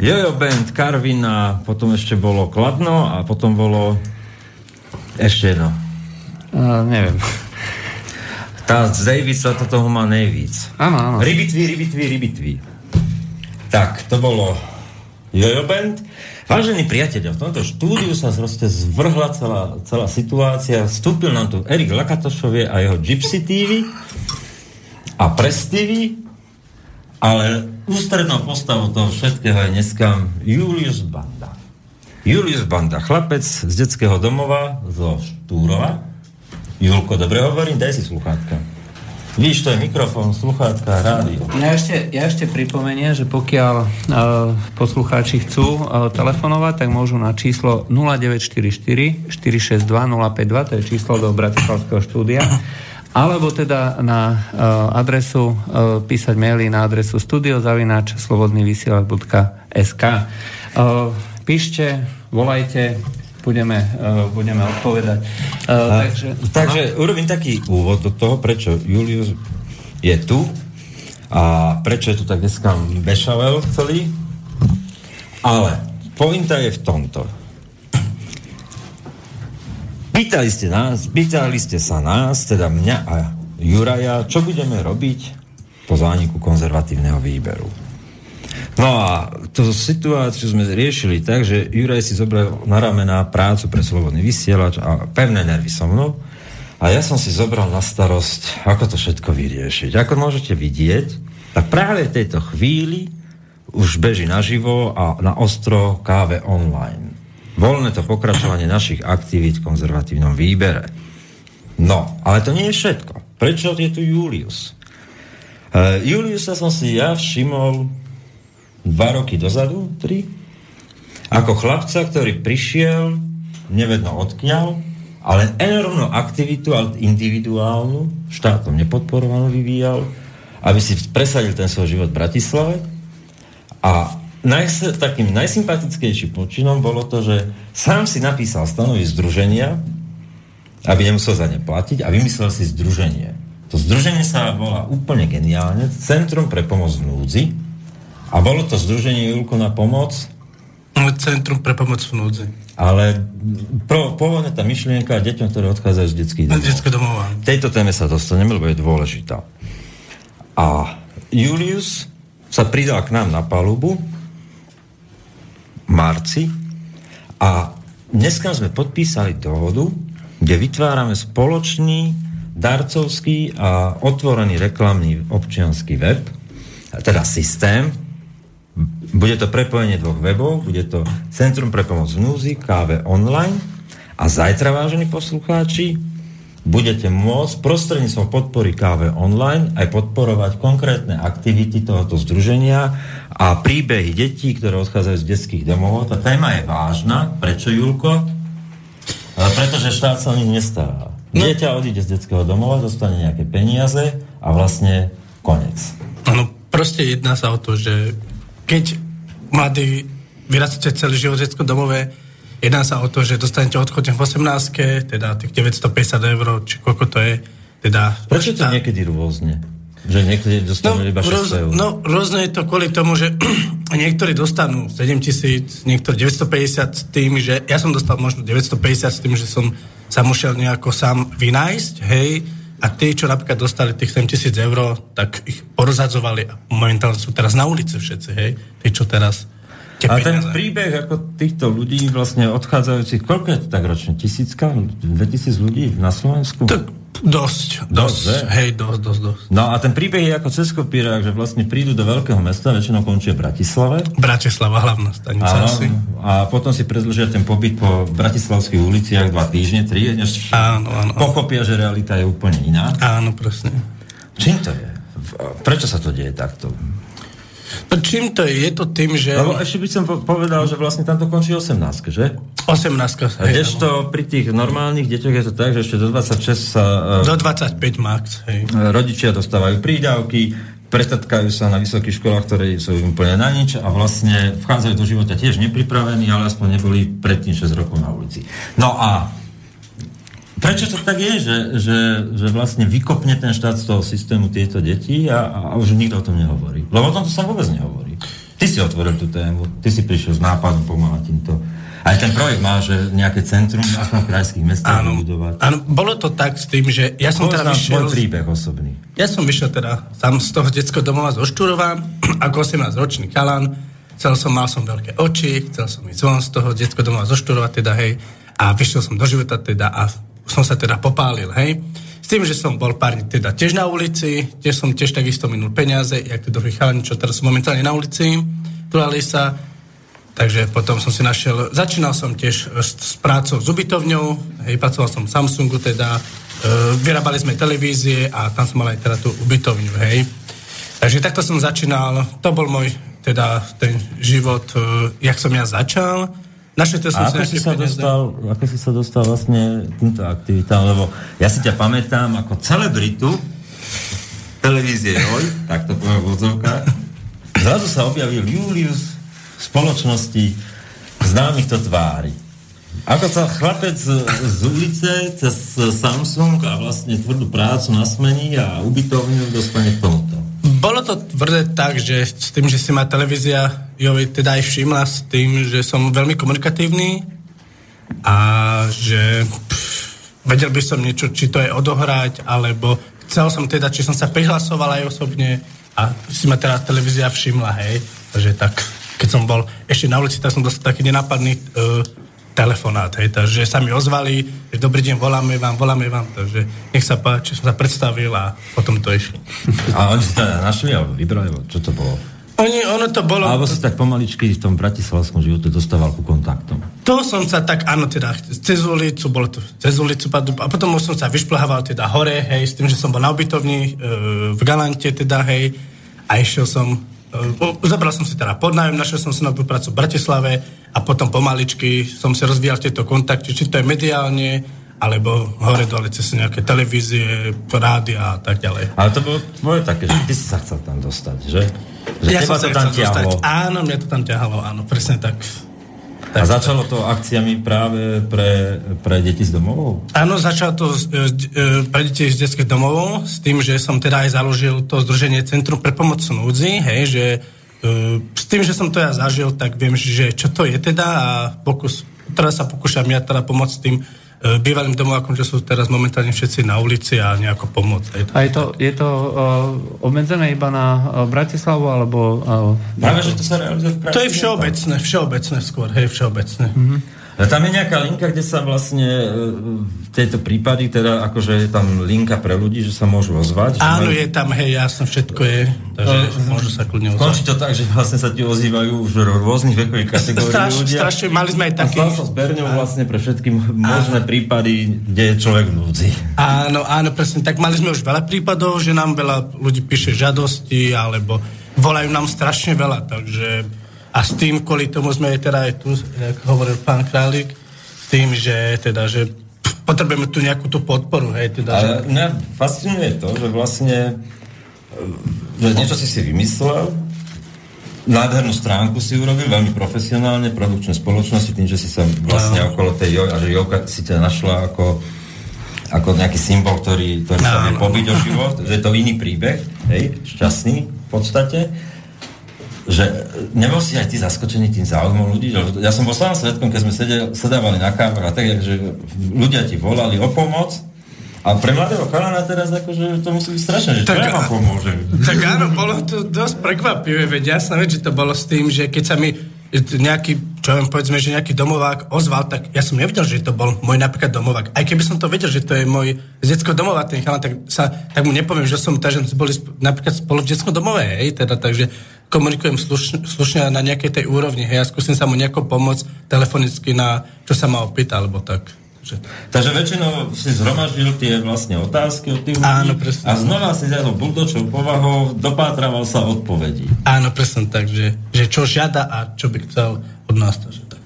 Jojo Band, Karvina, potom ešte bolo Kladno a potom bolo ešte jedno. Uh, neviem. Tá z Davidsa to toho má nejvíc. Áno, áno. Rybitví, rybitví, rybitví. Tak, to bolo Jojo Band. Vážení priatelia, v tomto štúdiu sa proste zvrhla celá, celá situácia. Vstúpil nám tu Erik Lakatošovie a jeho Gypsy TV a Press TV, ale ústrednou postavou toho všetkého je dneska Julius Banda. Julius Banda, chlapec z detského domova zo Štúrova. Julko, dobre hovorím, daj si sluchátka. Víš, to je mikrofón, sluchátka, rádio. Ja ešte, ja ešte pripomeniem, že pokiaľ uh, poslucháči chcú uh, telefonovať, tak môžu na číslo 0944 462 052, to je číslo do Bratislavského štúdia alebo teda na uh, adresu, uh, písať maily na adresu studiozavináč slobodnyvysielač.sk uh, Píšte, volajte, budeme, uh, budeme odpovedať. Uh, A, takže takže urobím taký úvod do toho, prečo Julius je tu a prečo je tu tak dneska bešavel celý. Ale pointa je v tomto Pýtali ste nás, pýtali ste sa nás, teda mňa a Juraja, čo budeme robiť po zániku konzervatívneho výberu. No a tú situáciu sme riešili tak, že Juraj si zobral na ramená prácu pre slobodný vysielač a pevné nervy so mnou. A ja som si zobral na starosť, ako to všetko vyriešiť. Ako môžete vidieť, tak práve v tejto chvíli už beží naživo a na ostro káve online voľné to pokračovanie našich aktivít v konzervatívnom výbere. No, ale to nie je všetko. Prečo je tu Julius? Uh, Juliusa som si ja všimol dva roky dozadu, tri, ako chlapca, ktorý prišiel, nevedno odkiaľ, ale enormnú aktivitu, ale individuálnu, štátom nepodporovanú vyvíjal, aby si presadil ten svoj život v Bratislave a najs- takým najsympatickejším počinom bolo to, že sám si napísal stanovy združenia, aby nemusel za ne platiť a vymyslel si združenie. To združenie sa volá úplne geniálne Centrum pre pomoc v núdzi a bolo to združenie Julko na pomoc no, Centrum pre pomoc v núdzi. Ale pro, pôvodne tá myšlienka deťom, ktoré odchádzajú z detských domov. Detské domova. Tejto téme sa dostaneme, lebo je dôležitá. A Julius sa pridal k nám na palubu marci a dneska sme podpísali dohodu, kde vytvárame spoločný darcovský a otvorený reklamný občianský web, teda systém. Bude to prepojenie dvoch webov, bude to Centrum pre pomoc v núzi, KV online a zajtra, vážení poslucháči, budete môcť prostredníctvom podpory KV online aj podporovať konkrétne aktivity tohoto združenia a príbehy detí, ktoré odchádzajú z detských domov. Tá téma je vážna. Prečo, Julko? Pretože štát sa o nich nestará. No. Dieťa odíde z detského domova, dostane nejaké peniaze a vlastne konec. Áno, proste jedná sa o to, že keď mladí vyrastáte celý život v detskom domove, Jedná sa o to, že dostanete odchodne v 18 teda tých 950 eur, či koľko to je. Teda, Prečo to niekedy rôzne? Že niekedy dostanú no, iba 600 roz, eur. No, rôzne je to kvôli tomu, že niektorí dostanú 7 tisíc, niektorí 950 s tým, že ja som dostal možno 950 s tým, že som sa musel nejako sám vynájsť, hej, a tí, čo napríklad dostali tých 7 tisíc eur, tak ich porozadzovali a momentálne sú teraz na ulici všetci, hej, tí, čo teraz a ten príbeh ako týchto ľudí vlastne odchádzajúcich, koľko je to tak ročne? Tisícka? 2000 ľudí na Slovensku? Tak dosť. Dosť, dosť hej, dosť, dosť, dosť. No a ten príbeh je ako cez kopírák, že vlastne prídu do veľkého mesta, väčšinou končia v Bratislave. Bratislava, hlavná stanica áno, asi. A potom si predlžia ten pobyt po bratislavských uliciach dva týždne, tri, než áno, áno, pochopia, že realita je úplne iná. Áno, presne. Čím to je? Prečo sa to deje takto? No čím to je? Je to tým, že... Lebo ešte by som povedal, že vlastne tam to končí 18, že? 18. A kdežto pri tých normálnych deťoch je to tak, že ešte do 26 sa... E, do 25 max, hej. Rodičia dostávajú prídavky, pretatkajú sa na vysokých školách, ktoré sú úplne na nič a vlastne vchádzajú do života tiež nepripravení, ale aspoň neboli predtým 6 rokov na ulici. No a prečo to tak je, že, že, že vlastne vykopne ten štát z toho systému tieto deti a, a už nikto o tom nehovorí? Lebo o tom to sa vôbec nehovorí. Ty si otvoril tú tému, ty si prišiel s nápadom pomáhať týmto. Aj ten projekt má, že nejaké centrum aspoň v krajských mestách áno, budovať. Áno, bolo to tak s tým, že ja som teda vyšiel... príbeh osobný. Ja som vyšiel teda tam z toho detského domova zo Štúrova, ako 18-ročný kalan. Chcel som, mal som veľké oči, chcel som ísť von z toho detského domova zo Štúrova, teda hej. A vyšiel som do života teda a som sa teda popálil, hej. S tým, že som bol pár teda tiež na ulici, tiež som tiež takisto minul peniaze, jak tí druhý chalani, čo teraz momentálne na ulici, turali sa Takže potom som si našiel, začínal som tiež s, s prácou s ubytovňou, hej, pracoval som v Samsungu teda, e, vyrábali sme televízie a tam som mal aj teda tú ubytovňu, hej. Takže takto som začínal, to bol môj teda ten život, e, jak som ja začal. Naše som a ako si, sa dostal, ako si sa dostal vlastne týmto aktivitám, lebo ja si ťa pamätám ako celebritu televízie Joj, tak to poviem v Zrazu sa objavil Julius spoločnosti známych to tvári. Ako sa chlapec z ulice cez Samsung a vlastne tvrdú prácu na smení a ubytovňu dostane k tomuto? Bolo to tvrdé tak, že s tým, že si ma televízia jo, teda aj všimla s tým, že som veľmi komunikatívny a že pff, vedel by som niečo, či to je odohrať, alebo chcel som teda, či som sa prihlasoval aj osobne a si ma teda televízia všimla, hej. Takže tak keď som bol ešte na ulici, tak som dostal taký nenápadný uh, telefonát, hej, takže sa mi ozvali, že dobrý deň, voláme vám, voláme vám, takže nech sa páči, som sa predstavil a potom to išlo. A oni si teda našli a vybrali, čo to bolo? Oni, ono to bolo... Alebo si tak pomaličky v tom bratislavskom živote dostával ku kontaktom. To som sa tak, áno, teda cez ulicu, bolo to cez ulicu, a potom som sa vyšplhával teda hore, hej, s tým, že som bol na ubytovni e, v Galante, teda, hej, a išiel som Zabral som si teda podnájom, našiel som si novú prácu v Bratislave a potom pomaličky som si rozvíjal tieto kontakty, či to je mediálne, alebo hore dole cez nejaké televízie, rádia a tak ďalej. Ale to bolo tvoje také, že ty si sa chcel tam dostať, že? Že ja som sa tam ťahalo. Dostať. Áno, mňa to tam ťahalo, áno, presne tak. Tak, a začalo to akciami práve pre, pre deti z domovou? Áno, začalo to e, e, pre deti z detských domovov s tým, že som teda aj založil to Združenie Centrum pre pomoc núdzi, hej, že e, s tým, že som to ja zažil, tak viem, že čo to je teda a pokus, teraz sa pokúšam ja teda pomôcť tým bývalým domovákom, že sú teraz momentálne všetci na ulici a nejako pomôcť. A je to, je to uh, obmedzené iba na uh, Bratislavu, alebo... Uh, Práve, že to sa realizuje v To je všeobecné, všeobecné skôr, hej, všeobecné. Mm-hmm. Tam je nejaká linka, kde sa vlastne v e, tejto prípady, teda akože je tam linka pre ľudí, že sa môžu ozvať. Áno, majú... je tam, hej, jasno, všetko je, takže no, môžu sa kľudne ozvať. Končí to tak, že vlastne sa ti ozývajú už v rôznych vekových kategórií Straš, ľudia. Strašne, mali sme aj taký... A sa zberňou vlastne pre všetky možné áno. prípady, kde je človek v núdzi. Áno, áno, presne, tak mali sme už veľa prípadov, že nám veľa ľudí píše žiadosti, alebo volajú nám strašne veľa, takže a s tým, kvôli tomu sme teda aj tu, ako hovoril pán Králik, s tým, že teda, že potrebujeme tu nejakú tú podporu, hej, teda, Ale že... mňa fascinuje to, že vlastne že niečo si si vymyslel, nádhernú stránku si urobil, veľmi profesionálne, produkčné spoločnosti, tým, že si sa vlastne no. okolo tej a že Joka si ťa našla ako, ako nejaký symbol, ktorý, ktorý no, sa vie pobiť o život, že je to iný príbeh, hej, šťastný v podstate že nebol si aj ty zaskočený tým záujmom ľudí? Ja som bol sám svetkom, keď sme sedel, sedávali na kávach a tak, že ľudia ti volali o pomoc a pre mladého chalana teraz akože to musí byť strašné, že tak, čo ja vám pomôžem. Tak áno, bolo to dosť prekvapivé, veď jasná vec, že to bolo s tým, že keď sa mi nejaký, čo viem, povedzme, že nejaký domovák ozval, tak ja som nevedel, že to bol môj napríklad domovák. Aj keby som to vedel, že to je môj z detského domova, ten chalan, tak, sa, tak mu nepoviem, že som, že boli napríklad spolu v detskom domove, hej, teda, takže komunikujem slušne, slušne na nejakej tej úrovni, hej, ja skúsim sa mu nejako pomôcť telefonicky na, čo sa ma opýta, alebo tak. Takže, Takže väčšinou si zhromaždil tie vlastne otázky od tých ľudí Áno, presne. a znova si za buldočou povahou dopátraval sa odpovedí. áno, presne tak, že, že čo žiada a čo by chcel od nás. Takže tak.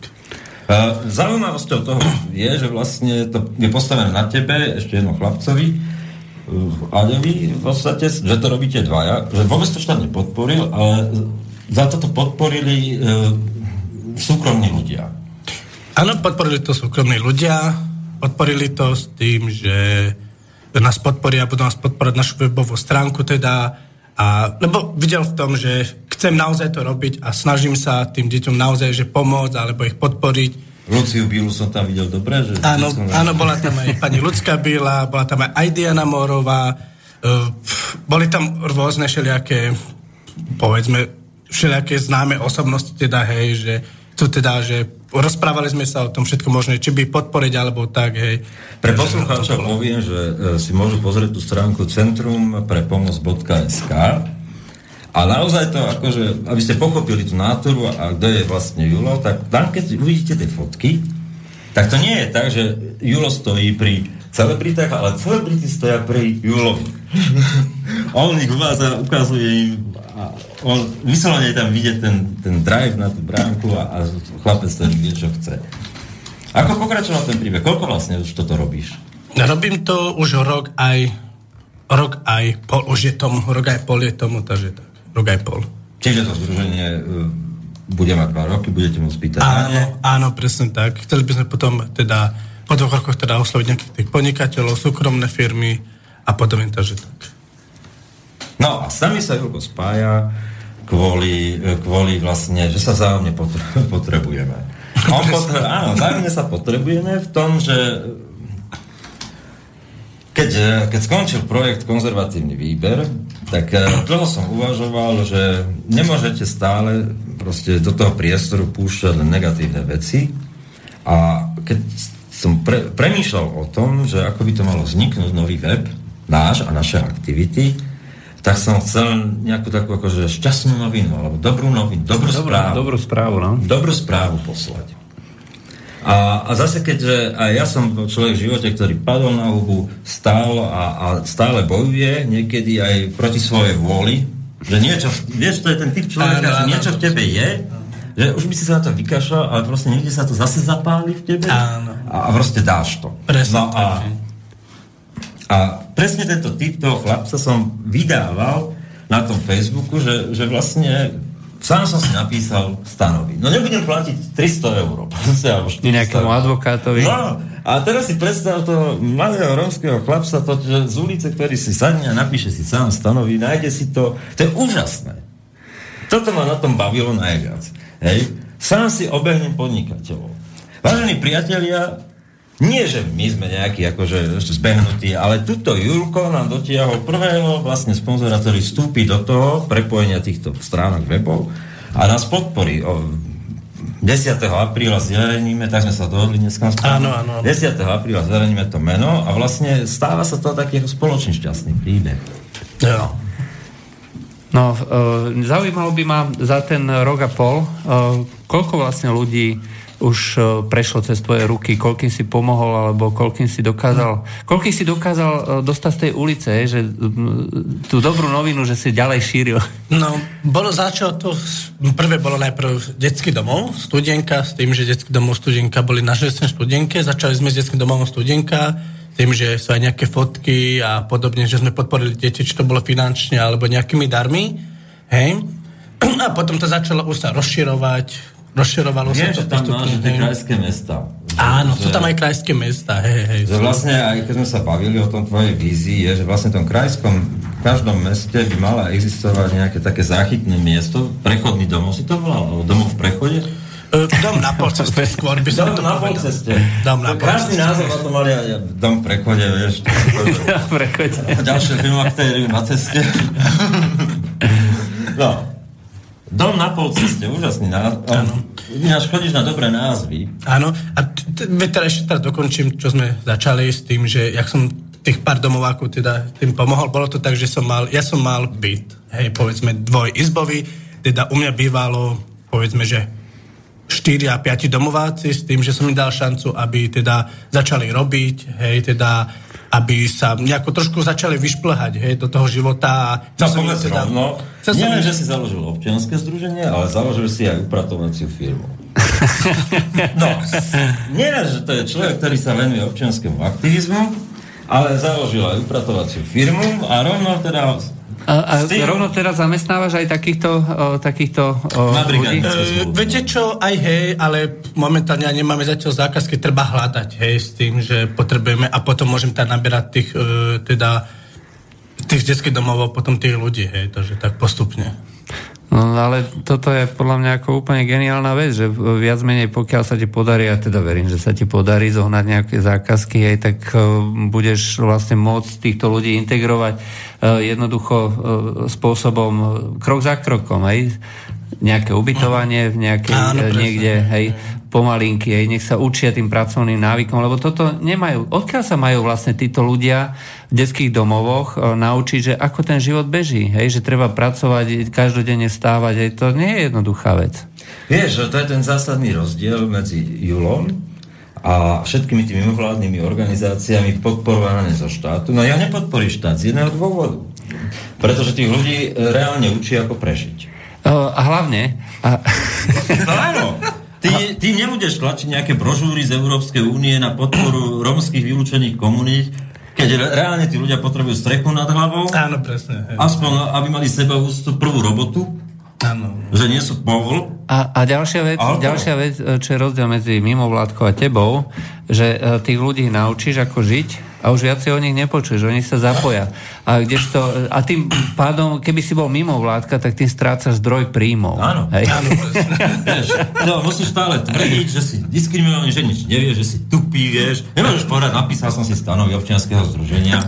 Uh, Zaujímavosťou toho je, že vlastne to je postavené na tebe, ešte jedno chlapcovi, uh, Aďovi v podstate, že to robíte dvaja, že vôbec to štát nepodporil, ale za toto podporili uh, súkromní ľudia. Áno, podporili to súkromní ľudia, podporili to s tým, že nás podporia, budú nás podporať našu webovú stránku teda, a, lebo videl v tom, že chcem naozaj to robiť a snažím sa tým deťom naozaj že pomôcť alebo ich podporiť. Luciu Bílu som tam videl dobre, že... Áno, áno, bola tam aj pani Ľudská Bíla, bola tam aj Diana Morová, uh, boli tam rôzne všelijaké, povedzme, všelijaké známe osobnosti, teda, hej, že chcú teda, že rozprávali sme sa o tom všetko možné, či by podporiť, alebo tak, hej. Pre poslucháčov poviem, že e, si môžu pozrieť tú stránku Centrum pre pomoc.sk a naozaj to, akože, aby ste pochopili tú náturu a kto je vlastne Julo, tak tam, keď uvidíte tie fotky, tak to nie je tak, že Julo stojí pri celebritách, ale celebrity stoja pri Julovi. on ich uvádza, ukazuje im a on vyslovene tam vidie ten, ten drive na tú bránku a, a chlapec ten vie, čo chce. Ako pokračoval ten príbeh? Koľko vlastne už toto robíš? Robím to už rok aj rok aj pol, už je tomu, rok aj pol je tomu, takže tak, rok aj pol. Čiže to združenie uh, bude mať dva roky, budete môcť pýtať Áno, áno, presne tak. Chceli by sme potom teda po dvoch rokoch teda osloviť nejakých tých podnikateľov, súkromné firmy a potom je to, že tak. No a s nami sa Julko spája kvôli, kvôli vlastne, že sa vzájomne potre- potrebujeme. On potre- áno, vzájomne sa potrebujeme v tom, že keď, keď skončil projekt Konzervatívny výber, tak eh, dlho som uvažoval, že nemôžete stále proste do toho priestoru púšťať len negatívne veci a keď som pre, premýšľal o tom, že ako by to malo vzniknúť nový web, náš a naše aktivity, tak som chcel nejakú takú akože šťastnú novinu, alebo dobrú novinu, dobrú, správu. Dobrú správu, no. Dobrú správu poslať. A, a zase keďže aj ja som človek v živote, ktorý padol na hubu, stál a, a stále bojuje, niekedy aj proti svojej vôli, že niečo, vieš, to je ten typ človeka, že niečo v tebe je, že už by si sa na to vykašľal, ale proste niekde sa to zase zapáli v tebe Áno. a, proste dáš to. Presne no a? A presne tento typ toho chlapca som vydával na tom Facebooku, že, že vlastne sám som si napísal stanovy. No nebudem platiť 300 eur, proste, alebo 400 Nejakému advokátovi. No, a teraz si predstav toho mladého rómskeho chlapca, to, že z ulice, ktorý si sadne a napíše si sám stanoví, nájde si to. To je úžasné. Toto ma na tom bavilo najviac. Hej? Sám si obehnem podnikateľov. Vážení priatelia, nie, že my sme nejakí akože zbehnutí, ale tuto Julko nám dotiahol prvého vlastne sponzora, ktorý vstúpi do toho prepojenia týchto stránok webov a nás podporí. O, 10. apríla zverejníme, tak sme sa dohodli dneska. Áno, áno, áno. 10. apríla zverejníme to meno a vlastne stáva sa to taký spoločný šťastný príbeh. Jo. No, e, zaujímalo by ma za ten rok a pol, e, koľko vlastne ľudí už e, prešlo cez tvoje ruky, koľkým si pomohol, alebo koľkým si dokázal, koľkým si dokázal e, dostať z tej ulice, že m, tú dobrú novinu, že si ďalej šíril. No, bolo začalo to, prvé bolo najprv detský domov, studenka, s tým, že detský domov, studenka boli na 6. studenke, začali sme s detským domovom studenka, tým, že sú aj nejaké fotky a podobne, že sme podporili deti, či to bolo finančne alebo nejakými darmi, hej. A potom to začalo už sa rozširovať, rozširovalo sa že to tam postupne, máš tie krajské mesta. Áno, sú Že- tam aj krajské mesta, hej, hej. Že vlastne, aj keď sme sa bavili o tom tvojej vízii, je, že vlastne v tom krajskom, v každom meste by mala existovať nejaké také záchytné miesto, prechodný domov si to volal, domov v prechode? E, Dom na polceste, skôr by som Dom to na povedal. polceste. Dom na To Krásny polceste. názov na to mali aj dom v prechode, vieš. Prechoď. Ďalšie filmaktérium na ceste. No. Dom na polceste, úžasný názov. Ináč chodíš na dobré názvy. Áno, a teda ešte teraz dokončím, čo sme začali s tým, že jak som tých pár domovákov teda tým pomohol, bolo to tak, že som mal, ja som mal byt, hej, povedzme dvojizbový, teda u mňa bývalo, povedzme, že 4 a 5 domováci s tým, že som im dal šancu, aby teda začali robiť, hej, teda aby sa nejako trošku začali vyšplhať hej, do toho života. No, povedz teda, rovno, nie len, že si založil občianske združenie, ale založil si aj upratovaciu firmu. no, nie že to je človek, ktorý sa venuje občianskému aktivizmu, ale založil aj upratovaciu firmu a rovno teda a, a tým... rovno teraz zamestnávaš aj takýchto, o, takýchto o, ľudí? E, viete čo, aj hej, ale momentálne nemáme zatiaľ zákazky, treba hľadať, hej, s tým, že potrebujeme a potom môžem tam naberať tých, e, teda tých detských domov potom tých ľudí, hej, takže tak postupne. No ale toto je podľa mňa ako úplne geniálna vec, že viac menej pokiaľ sa ti podarí, ja teda verím, že sa ti podarí zohnať nejaké zákazky, aj tak uh, budeš vlastne môcť týchto ľudí integrovať uh, jednoducho uh, spôsobom krok za krokom, aj nejaké ubytovanie v nejakej, Áno, niekde, hej, pomalinky, hej, nech sa učia tým pracovným návykom, lebo toto nemajú. Odkiaľ sa majú vlastne títo ľudia v detských domovoch e, naučiť, že ako ten život beží, hej, že treba pracovať, každodenne stávať, hej, to nie je jednoduchá vec. Vieš, to je ten zásadný rozdiel medzi Julom a všetkými tými mimovládnymi organizáciami podporované zo štátu. No ja nepodporím štát z jedného dôvodu. Pretože tých ľudí reálne učí, ako prežiť. A hlavne... A... No áno. Ty, ty nebudeš tlačiť nejaké brožúry z Európskej únie na podporu romských vylúčených komunít, keď reálne tí ľudia potrebujú strechu nad hlavou. Áno, presne. Hej. Aspoň, aby mali seba ústup prvú robotu. Áno. Že nie sú povol. A, a ďalšia, vec, ďalšia vec, čo je rozdiel medzi mimovládkou a tebou, že e, tých ľudí naučíš, ako žiť a už viacej o nich nepočuješ, oni sa zapoja. A, kdežto, a tým pádom, keby si bol mimo vládka, tak tým strácaš zdroj príjmov. Áno, Hej. áno. vieš, no, musíš stále tvrdiť, že si diskriminovaný, že nič nevieš, že si tupý, vieš. Nemôžeš povedať, napísal som si stanovy občianského združenia.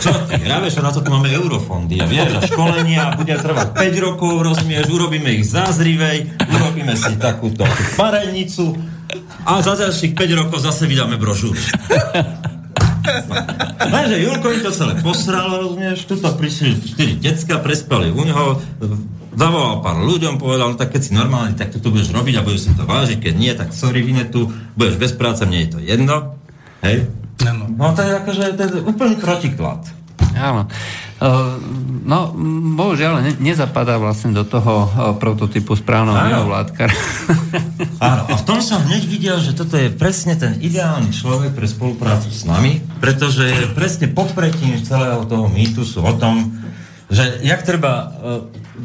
Čo ty, hrábeš, a na to tu máme eurofondy. A vieš, a školenia bude trvať 5 rokov, rozumieš, urobíme ich zázrivej, urobíme si takúto parenicu a za ďalších 5 rokov zase vydáme brožúru. Lenže Julko mi to celé posralo, rozumieš, tuto prišli 4 decka, prespali u neho, zavolal pár ľuďom, povedal, no tak keď si normálny, tak to budeš robiť a budeš si to vážiť, keď nie, tak sorry, vine tu, budeš bez práce, mne je to jedno. Hej? No to je akože to je úplný protiklad. Áno. No, bohužiaľ, ne, nezapadá vlastne do toho prototypu správneho mimovládka. Áno, a v tom som hneď videl, že toto je presne ten ideálny človek pre spoluprácu s nami, pretože je presne popretím celého toho mýtusu o tom, že jak treba,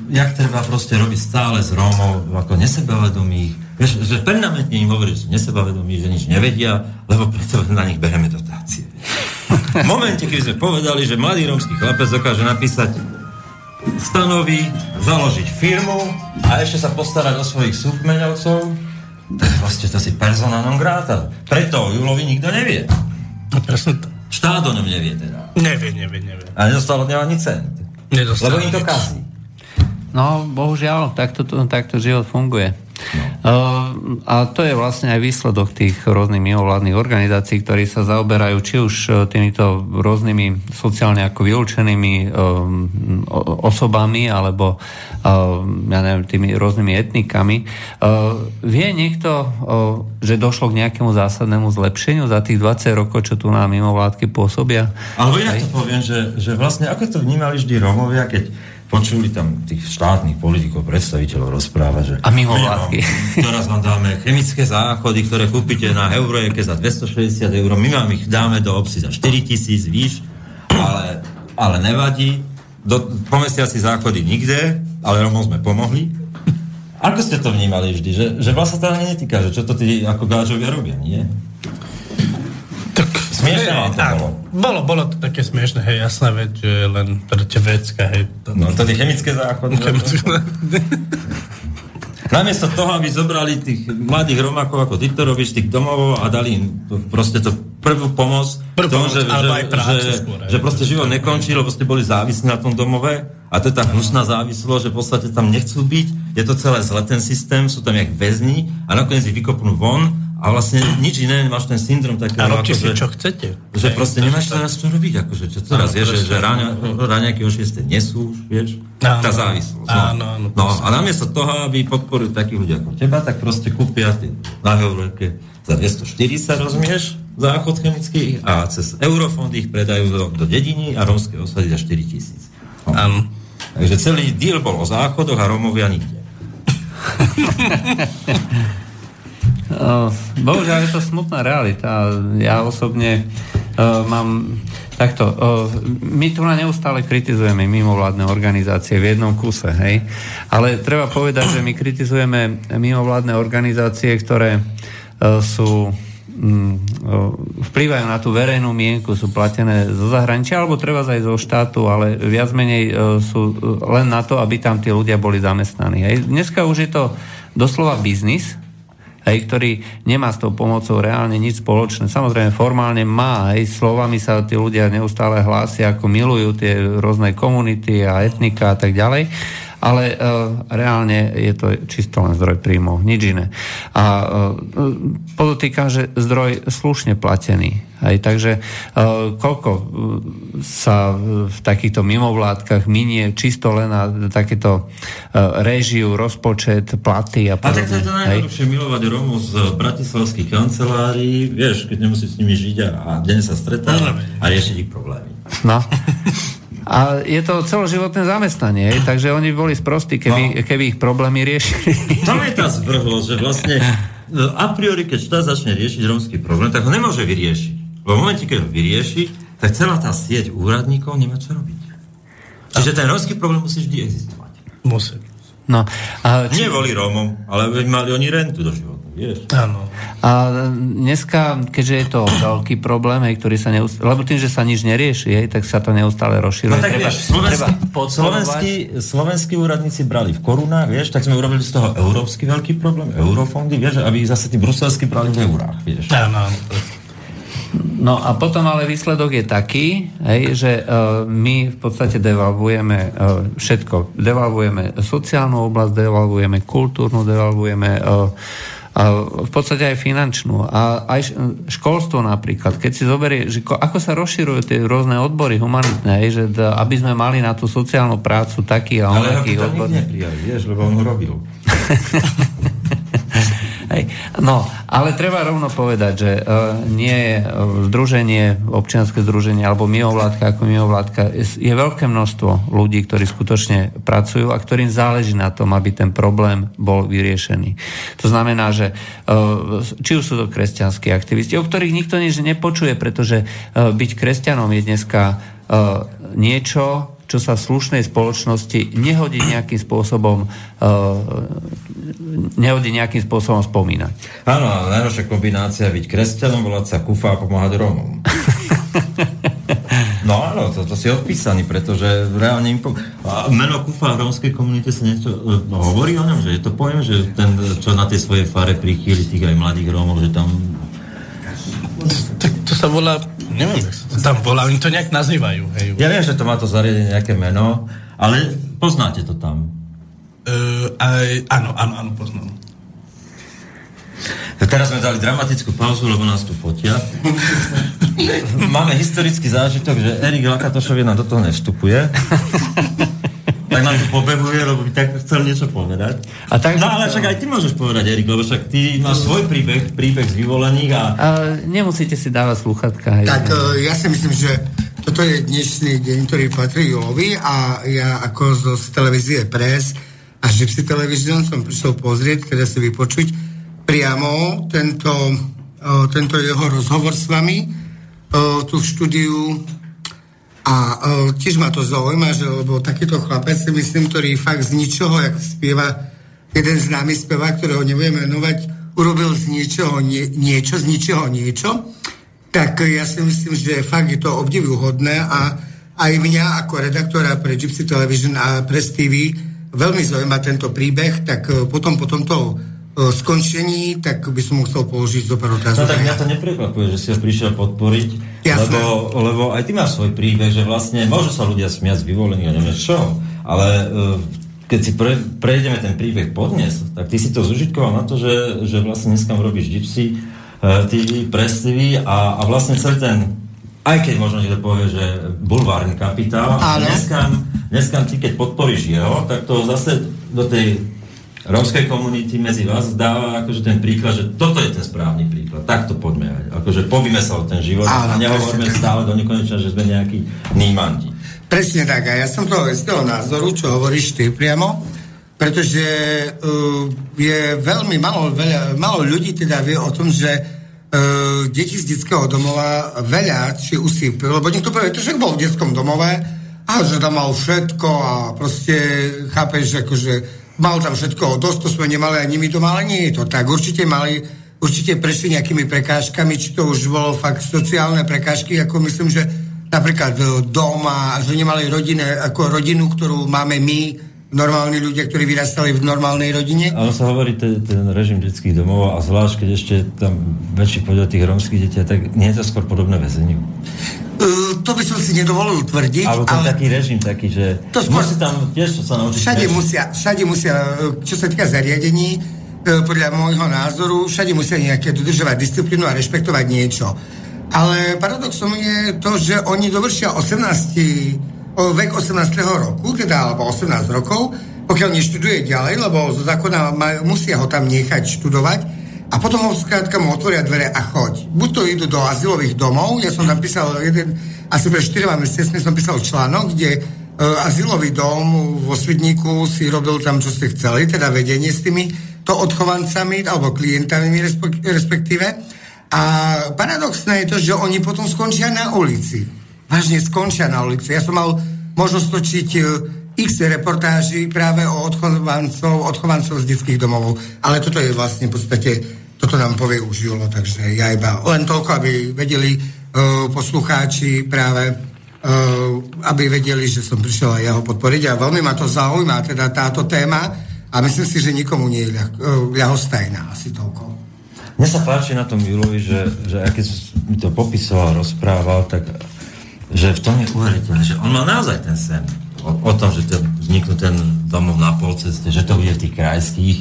jak treba proste robiť stále s Rómov ako nesebavedomých, Vieš, že permanentne im hovorí, že sú nesebavedomí, že nič nevedia, lebo preto na nich bereme dotácie. V momente, keď sme povedali, že mladý rómsky chlapec dokáže napísať stanovy, založiť firmu a ešte sa postarať o svojich súkmeňovcov, tak vlastne to si persona non grata. Preto o Julovi nikto nevie. No presne to. Štát o ňom nevie teda. Nevie, nevie, nevie. A nedostal od neho ani cent. Nedostal Lebo im to kazí. No, bohužiaľ, takto, takto život funguje. No. A to je vlastne aj výsledok tých rôznych mimovládnych organizácií, ktorí sa zaoberajú či už e, týmito rôznymi sociálne ako vylúčenými um, osobami alebo uh, ja neviem, tými rôznymi etnikami. Vie niekto, že došlo k nejakému zásadnému zlepšeniu za tých 20 rokov, čo tu na mimovládky pôsobia? Ale ja to poviem, že, že vlastne ako to vnímali vždy Romovia, keď počuli tam tých štátnych politikov, predstaviteľov rozprávať, že... A mimo vládky. Teraz vám dáme chemické záchody, ktoré kúpite na Eurojeke za 260 eur, my vám ich dáme do obci za 4 tisíc, víš, ale, ale nevadí. Do, pomestia si záchody nikde, ale Romom sme pomohli. Ako ste to vnímali vždy? Že, že vás sa to ani netýka, že čo to tí ako gáčovia robia, nie? Smiešne vám to bolo. Bolo, bolo to také smiešne, hej, jasná vec, že len pre tie vecka, hej. To, no to tie chemické záchody. Namiesto toho, aby zobrali tých mladých Romákov, ako ty to robíš, tých domov a dali im proste to prvú pomoc, Prvú tomu, pomoc, že, že, prácu že, skôr, že proste život nekončí, lebo ste boli závislí na tom domove a to je tá hnusná závislosť, že v podstate tam nechcú byť, je to celé zle ten systém, sú tam jak väzni a nakoniec ich vykopnú von a vlastne nič iné, máš ten syndrom takého... A robte ako, si, že, čo chcete. že proste nemáš teraz čo robiť, akože čo teraz je, že, že ráňa, ráňaky o 6 nesú, vieš, Áno. tá závislosť. No. Áno, áno, no a namiesto toho, aby podporili takých ľudí ako teba, tak proste kúpia tie nahovorke za 240, rozumieš, záchod chemický a cez eurofond ich predajú do, do dediny a rómske osady za 4 tisíc. No. Áno. Takže celý deal bol o záchodoch a Rómovia nikde. Uh, bohužiaľ je to smutná realita. Ja osobne uh, mám takto. Uh, my tu na neustále kritizujeme mimovládne organizácie v jednom kuse, hej? Ale treba povedať, že my kritizujeme mimovládne organizácie, ktoré uh, sú mm, vplývajú na tú verejnú mienku, sú platené zo zahraničia, alebo treba aj zo štátu, ale viac menej sú len na to, aby tam tí ľudia boli zamestnaní. Hej. Dneska už je to doslova biznis, hej, ktorý nemá s tou pomocou reálne nič spoločné. Samozrejme, formálne má, hej, slovami sa tí ľudia neustále hlásia, ako milujú tie rôzne komunity a etnika a tak ďalej, ale uh, reálne je to čisto len zdroj príjmov, nič iné. A uh, podotýkam, že zdroj slušne platený. Hej, takže uh, koľko sa v takýchto mimovládkach minie čisto len na takéto uh, režiu, rozpočet, platy a podobne. A tak to je to najlepšie milovať Romov z bratislavských kancelárií, vieš, keď nemusíš s nimi žiť a, a deň sa stretávať a riešiť ich problémy. No. A je to celoživotné zamestnanie, takže oni boli sprostí, keby, no. keby ich problémy riešili. To je tá zvrhlosť, že vlastne a priori, keď štát začne riešiť rómsky problém, tak ho nemôže vyriešiť. Lebo v momente, keď ho vyrieši, tak celá tá sieť úradníkov nemá čo robiť. Čiže ten rómsky problém musí vždy existovať. Musí. No, a či... Nie voli Rómom, ale mali oni rentu do života. Áno. A dneska, keďže je to veľký problém, hej, ktorý sa neustále, lebo tým, že sa nič nerieši, hej, tak sa to neustále rozširuje. No tak treba, vieš, slovenskí, slovenskí, slovenskí úradníci brali v korunách, vieš, tak sme urobili z toho európsky veľký problém, eurofondy, vieš, aby zase tí bruselskí brali v eurách, vieš. Áno, No a potom ale výsledok je taký, hej, že uh, my v podstate devalvujeme uh, všetko. Devalvujeme sociálnu oblasť, devalvujeme kultúrnu, devalvujeme uh, a v podstate aj finančnú. A aj školstvo napríklad, keď si zoberie, že ko, ako sa rozširujú tie rôzne odbory humanitné, že aby sme mali na tú sociálnu prácu taký a onaký odbor. Ale neprijali, vieš, lebo on ho robil. Hej. No, ale treba rovno povedať, že uh, nie je združenie, občianske združenie alebo mimovládka ako mimovládka, je, je veľké množstvo ľudí, ktorí skutočne pracujú a ktorým záleží na tom, aby ten problém bol vyriešený. To znamená, že uh, či už sú to kresťanskí aktivisti, o ktorých nikto nič nepočuje, pretože uh, byť kresťanom je dneska niečo, čo sa v slušnej spoločnosti nehodí nejakým spôsobom uh, nehodí nejakým spôsobom spomínať. Áno, ale najlepšia kombinácia byť kresťanom, volať sa Kufa a pomáhať Rómom. No áno, to, to si odpísaný, pretože reálne im pom- a meno Kufa v rómskej komunite sa niečo no, hovorí o ňom, že je to pojem, že ten, čo na tej svojej fare prichýli tých aj mladých Rómov, že tam... Tak to sa volá neviem, tam volá, oni to nejak nazývajú. Hej. Ja viem, že to má to zariadenie nejaké meno, ale poznáte to tam. Uh, aj, áno, áno, áno, poznám. Teraz sme dali dramatickú pauzu, lebo nás tu fotia. Máme historický zážitok, že Erik Lakatošovie nám do toho nevstupuje tak nám to pobehuje, lebo by tak chcel niečo povedať. A tak, no ale však aj ty môžeš povedať, Erik, lebo však ty máš svoj príbeh, príbeh z vyvolených a... a nemusíte si dávať sluchatka. Tak uh, ja si myslím, že toto je dnešný deň, ktorý patrí Julovi a ja ako z televízie Press a Gypsy Television som prišiel pozrieť, teda si vypočuť priamo tento, uh, tento jeho rozhovor s vami uh, tu v štúdiu a uh, tiež ma to zaujíma, že lebo takýto chlapec si myslím, ktorý fakt z ničoho, jak spieva jeden známy spevák, ktorého nebudem menovať, urobil z niečoho nie, niečo, z ničoho niečo, tak ja si myslím, že fakt je to obdivuhodné a aj mňa ako redaktora pre Gypsy Television a Press TV veľmi zaujíma tento príbeh, tak potom po tomto skončení, tak by som mu chcel položiť zo pár otázok. No tak mňa to neprekvapuje, že si ho prišiel podporiť, lebo, lebo aj ty máš svoj príbeh, že vlastne môžu sa ľudia smiať z vyvolenia, neviem čo, ale uh, keď si pre, prejdeme ten príbeh podnes, tak ty si to zužitkoval na to, že, že vlastne dneska robíš gypsy tí presliví a, a vlastne celý ten aj keď možno niekto povie, že bulvárny kapitál, dneska, dneska ty keď podporíš jeho, tak to zase do tej rómskej komunity medzi vás dáva akože ten príklad, že toto je ten správny príklad. Takto poďme aj. Akože pobíme sa o ten život Áno, a nehovoríme stále do nekonečna, že sme nejakí nímanti. Presne tak. A ja som toho istého názoru, čo hovoríš ty priamo, pretože uh, je veľmi malo, veľa, malo ľudí teda vie o tom, že uh, deti z detského domova veľa či usýpil, lebo niekto povie, že bol v detskom domove a že tam mal všetko a proste chápeš, akože mal tam všetko dosť, to sme nemali ani my doma, ale nie je to tak. Určite mali, určite prešli nejakými prekážkami, či to už bolo fakt sociálne prekážky, ako myslím, že napríklad e, doma, že nemali rodine, ako rodinu, ktorú máme my, normálni ľudia, ktorí vyrastali v normálnej rodine. Ale sa hovorí ten, ten režim detských domov a zvlášť, keď ešte tam väčší podiel tých rómskych detí, tak nie je to skôr podobné väzeniu? Uh, to by som si nedovolil tvrdiť. Alebo ale... taký režim taký, že to skôr... musí tam tiež čo sa naučiť. Všade musia, všade musia, e, čo sa týka zariadení, uh, podľa môjho názoru, všade musia nejaké dodržovať disciplínu a rešpektovať niečo. Ale paradoxom je to, že oni dovršia 18, o vek 18. roku, teda alebo 18 rokov, pokiaľ neštuduje ďalej, lebo zo zákona maj, musia ho tam nechať študovať, a potom ho skrátka mu otvoria dvere a choď. Buď to idú do azylových domov, ja som tam písal jeden, asi pre 4 mesiacmi som písal článok, kde uh, azylový dom vo Svidníku si robil tam, čo ste chceli, teda vedenie s tými to odchovancami alebo klientami respektíve. A paradoxné je to, že oni potom skončia na ulici. Vážne skončia na ulici. Ja som mal možnosť točiť uh, x reportáží práve o odchovancov, odchovancov z detských domov. Ale toto je vlastne v podstate toto nám povie už Julo, takže ja iba len toľko, aby vedeli uh, poslucháči práve, uh, aby vedeli, že som prišiel aj jeho podporiť a veľmi ma to zaujíma, teda táto téma a myslím si, že nikomu nie je ľah, uh, ľahostajná asi toľko. Mne sa páči na tom Julovi, že, že keď mi to popisoval, rozprával, tak že v tom je uveriteľné, že on má naozaj ten sen o, o tom, že ten, vzniknú ten domov na polceste, že to bude v tých krajských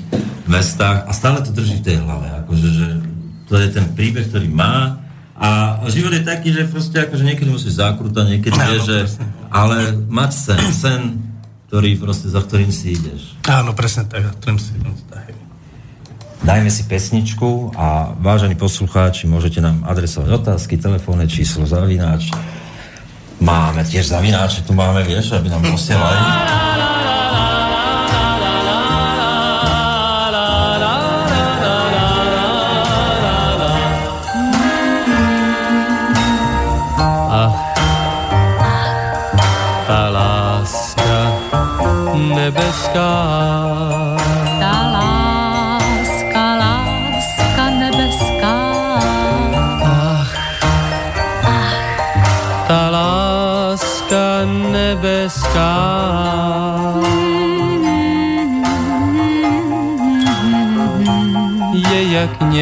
mestách a stále to drží v tej hlave. Akože, že to je ten príbeh, ktorý má a život je taký, že proste akože niekedy musí zakrútať, niekedy je, že, ale mať sen, sen, ktorý proste, za ktorým si ideš. Áno, presne tak, za ktorým si ideš. Dajme si pesničku a vážení poslucháči, môžete nám adresovať otázky, telefónne číslo, zavináč Máme tiež zavináče, tu máme, vieš, aby nám posielali.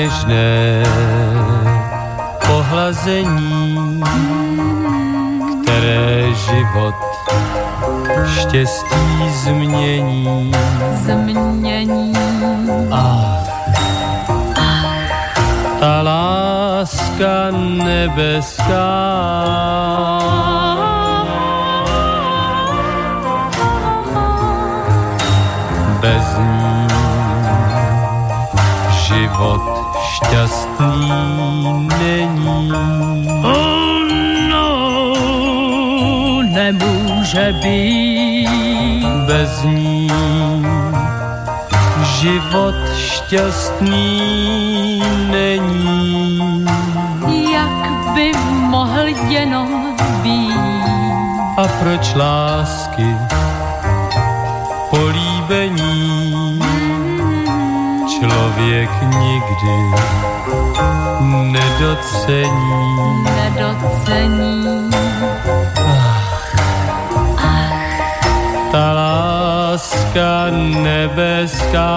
Jak něžné pohlazení, které život štěstí změní. Změní. Ach, ta láska nebeská bez ní život šťastný není. Oh no, nemůže být bez ní život šťastný není. Jak by mohl jenom být? A proč lásky nikdy nedocení. Nedocení. Ach, ach. Ta láska nebeská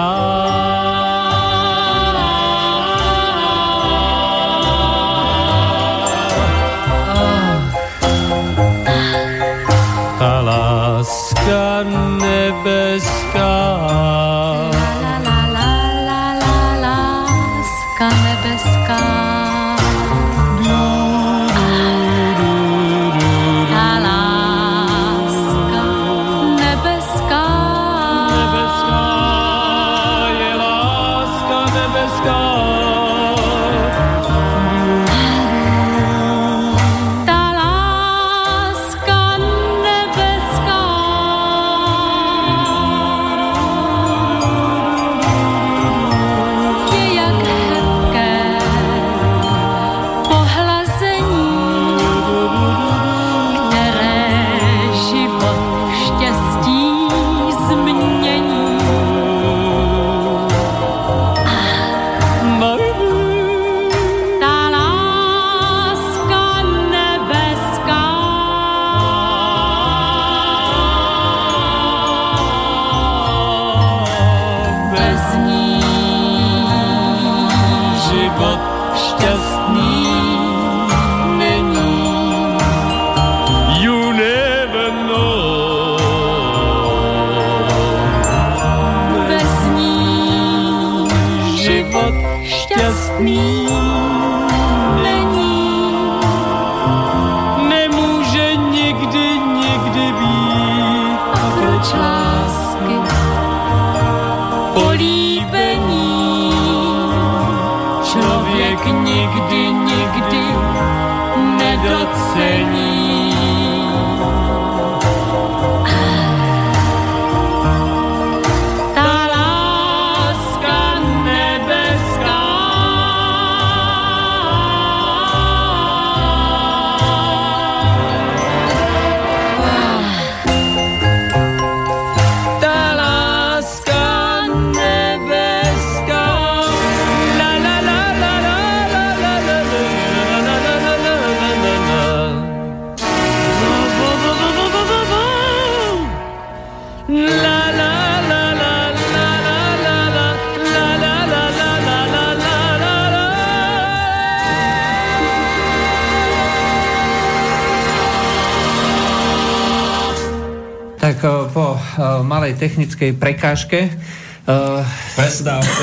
technickej prekážke eh, Prestávku.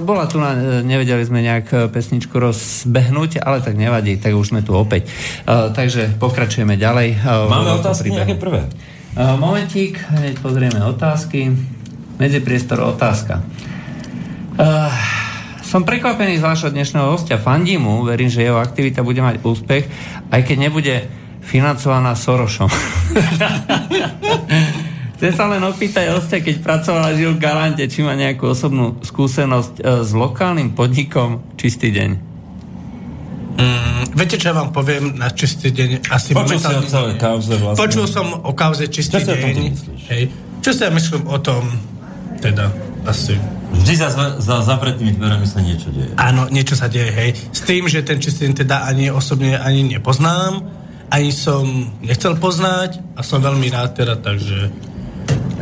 bola tu, na, nevedeli sme nejak eh, pesničku rozbehnúť, ale tak nevadí, tak už sme tu opäť. Eh, Takže pokračujeme ďalej. eh, Máme otázky príbehu. nejaké prvé? Eh, Momentík, hneď pozrieme otázky. Medzipriestor otázka. Uh, som prekvapený z vášho dnešného hostia. Fandím mu, verím, že jeho aktivita bude mať úspech, aj keď nebude financovaná Sorošom. Chcem sa len opýtať hostia, keď pracoval a žil v Galante, či má nejakú osobnú skúsenosť eh, s lokálnym podnikom Čistý deň. Mm, viete, čo ja vám poviem na čistý deň? Asi Počul si o celej kauze vlastne. Počul som o kauze čistý Čo deň. Hej. Čo si ja myslím o tom? Teda, asi. Vždy za, za zapretými dverami sa niečo deje. Áno, niečo sa deje, hej. S tým, že ten čistý deň teda ani osobne ani nepoznám, ani som nechcel poznať a som veľmi rád teda, takže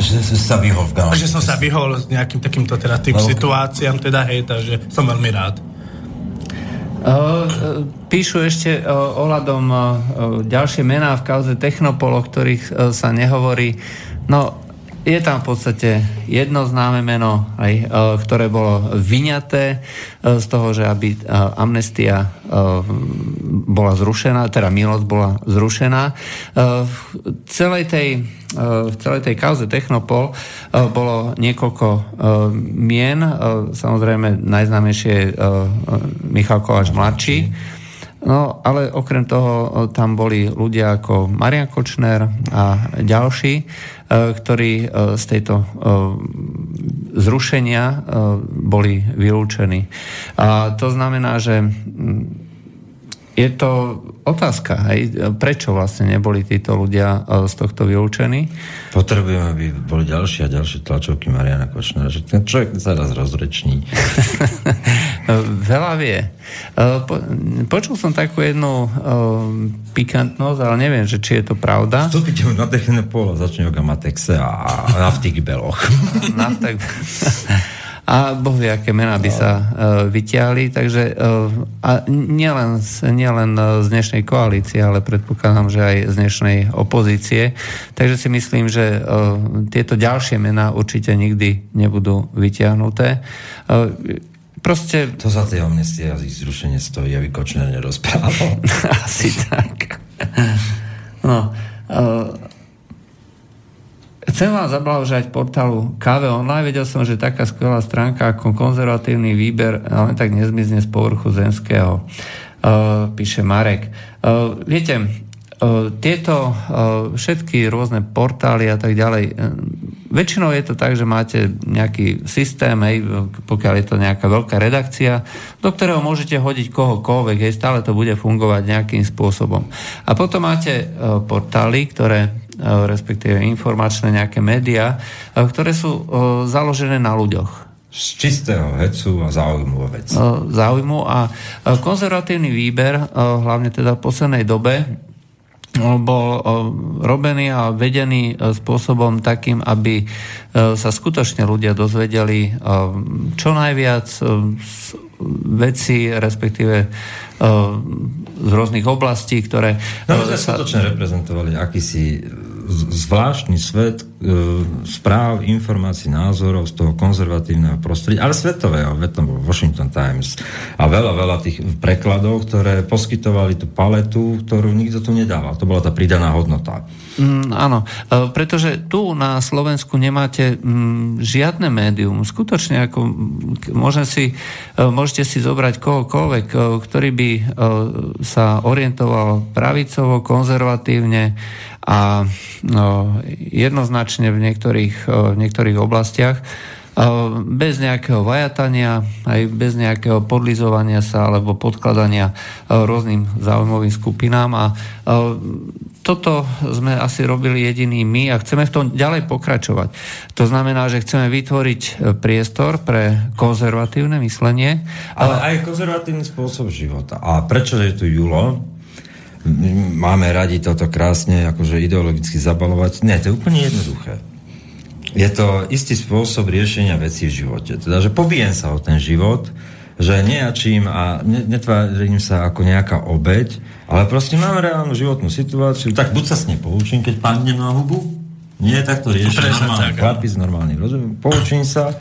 Že si sa vyhol v galante. že som sa vyhol s nejakým takýmto teda tým No, situáciám, teda hej, takže som veľmi rád. Uh, uh, píšu ešte uh, ohľadom uh, ďalšie mená v kauze Technopol, o ktorých uh, sa nehovorí. No, je tam v podstate jedno známe meno, aj, uh, ktoré bolo vyňaté uh, z toho, že aby uh, amnestia uh, bola zrušená, teda milosť bola zrušená. Uh, v celej tej uh, v celej tej kauze Technopol uh, bolo niekoľko uh, mien, uh, samozrejme najznámejšie je Michal Kováč mladší, No, ale okrem toho tam boli ľudia ako Marian Kočner a ďalší, e, ktorí e, z tejto e, zrušenia e, boli vylúčení. A to znamená, že je to otázka, hej, prečo vlastne neboli títo ľudia e, z tohto vylúčení. Potrebujeme, aby boli ďalšie a ďalšie tlačovky Mariana Kočnera, že ten človek sa raz rozreční. Veľa vie. E, Po, počul som takú jednu e, pikantnosť, ale neviem, že či je to pravda. Vstúpite mu na techné polo, začne o Gamatexe a na beloch. Tak... A Boh vie, aké mená by sa uh, vyťahli, takže uh, a nielen, nielen uh, z dnešnej koalície, ale predpokladám, že aj z dnešnej opozície. Takže si myslím, že uh, tieto ďalšie mená určite nikdy nebudú vyťahnuté. Uh, proste To za tej amnestie a zrušenie stojí, aby Kočner nerozprával. Asi tak. No, uh, chcem vám zablahožať portálu KV Online. Vedel som, že taká skvelá stránka ako konzervatívny výber ale tak nezmizne z povrchu zemského. Uh, píše Marek. Uh, viete, uh, tieto uh, všetky rôzne portály a tak ďalej, uh, väčšinou je to tak, že máte nejaký systém, hej, pokiaľ je to nejaká veľká redakcia, do ktorého môžete hodiť kohokoľvek, hej, stále to bude fungovať nejakým spôsobom. A potom máte uh, portály, ktoré respektíve informačné nejaké médiá, uh, ktoré sú uh, založené na ľuďoch Z čistého hecu a záujmu o vec. e, záujmu a e, konzervatívny výber, e, hlavne teda v poslednej dobe, e, bol e, robený a vedený e, spôsobom takým, aby e, sa skutočne ľudia dozvedeli e, čo najviac e, veci, respektíve e, z rôznych oblastí, ktoré... No, e, sme skutočne reprezentovali akýsi zvláštny svet e, správ, informácií, názorov z toho konzervatívneho prostredia, ale svetového, veď Washington Times a veľa, veľa tých prekladov, ktoré poskytovali tú paletu, ktorú nikto tu nedával. To bola tá pridaná hodnota. Mm, áno, e, pretože tu na Slovensku nemáte mm, žiadne médium. Skutočne, ako mm, môžem si, e, môžete si zobrať kohokoľvek, e, ktorý by e, sa orientoval pravicovo, konzervatívne a no, jednoznačne v niektorých, v niektorých oblastiach bez nejakého vajatania, aj bez nejakého podlizovania sa alebo podkladania rôznym záujmovým skupinám a toto sme asi robili jediní my a chceme v tom ďalej pokračovať. To znamená, že chceme vytvoriť e, priestor pre konzervatívne myslenie. Ale aj konzervatívny spôsob života. A prečo je tu Julo? Máme radi toto krásne akože ideologicky zabalovať. Nie, to je úplne jednoduché. Je to istý spôsob riešenia vecí v živote. Teda, že pobijem sa o ten život, že nejakým a ne, netvárim sa ako nejaká obeď, ale proste mám reálnu životnú situáciu, tak buď sa s nej poučím, keď padnem na hubu, nie, tak to riešim normálny s normálnym rozumom, poučím sa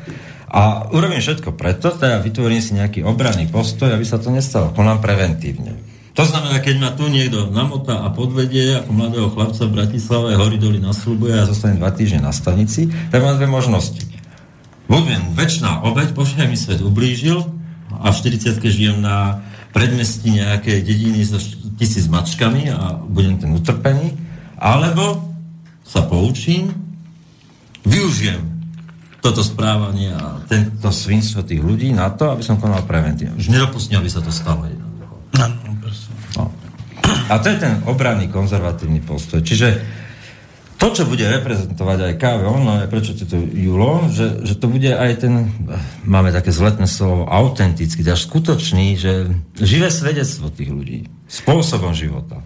a urobím všetko preto, teda vytvorím si nejaký obranný postoj, aby sa to nestalo. Konám preventívne. To znamená, keď ma tu niekto namotá a podvedie ako mladého chlapca v Bratislave, hory doli nasľubuje a zostane dva týždne na stanici, tak mám dve možnosti. Budem väčšiná obeď, bože mi svet ublížil a v 40 žijem na predmestí nejakej dediny so tisíc mačkami a budem ten utrpený, alebo sa poučím, využijem toto správanie a tento svinstvo tých ľudí na to, aby som konal preventívne. Už nedopustím, aby sa to stalo jednoducho. No. A to je ten obranný konzervatívny postoj. Čiže to, čo bude reprezentovať aj KV Online, prečo je to Julo, že, že to bude aj ten, máme také zletné slovo, autentický, až skutočný, že živé svedectvo tých ľudí, spôsobom života.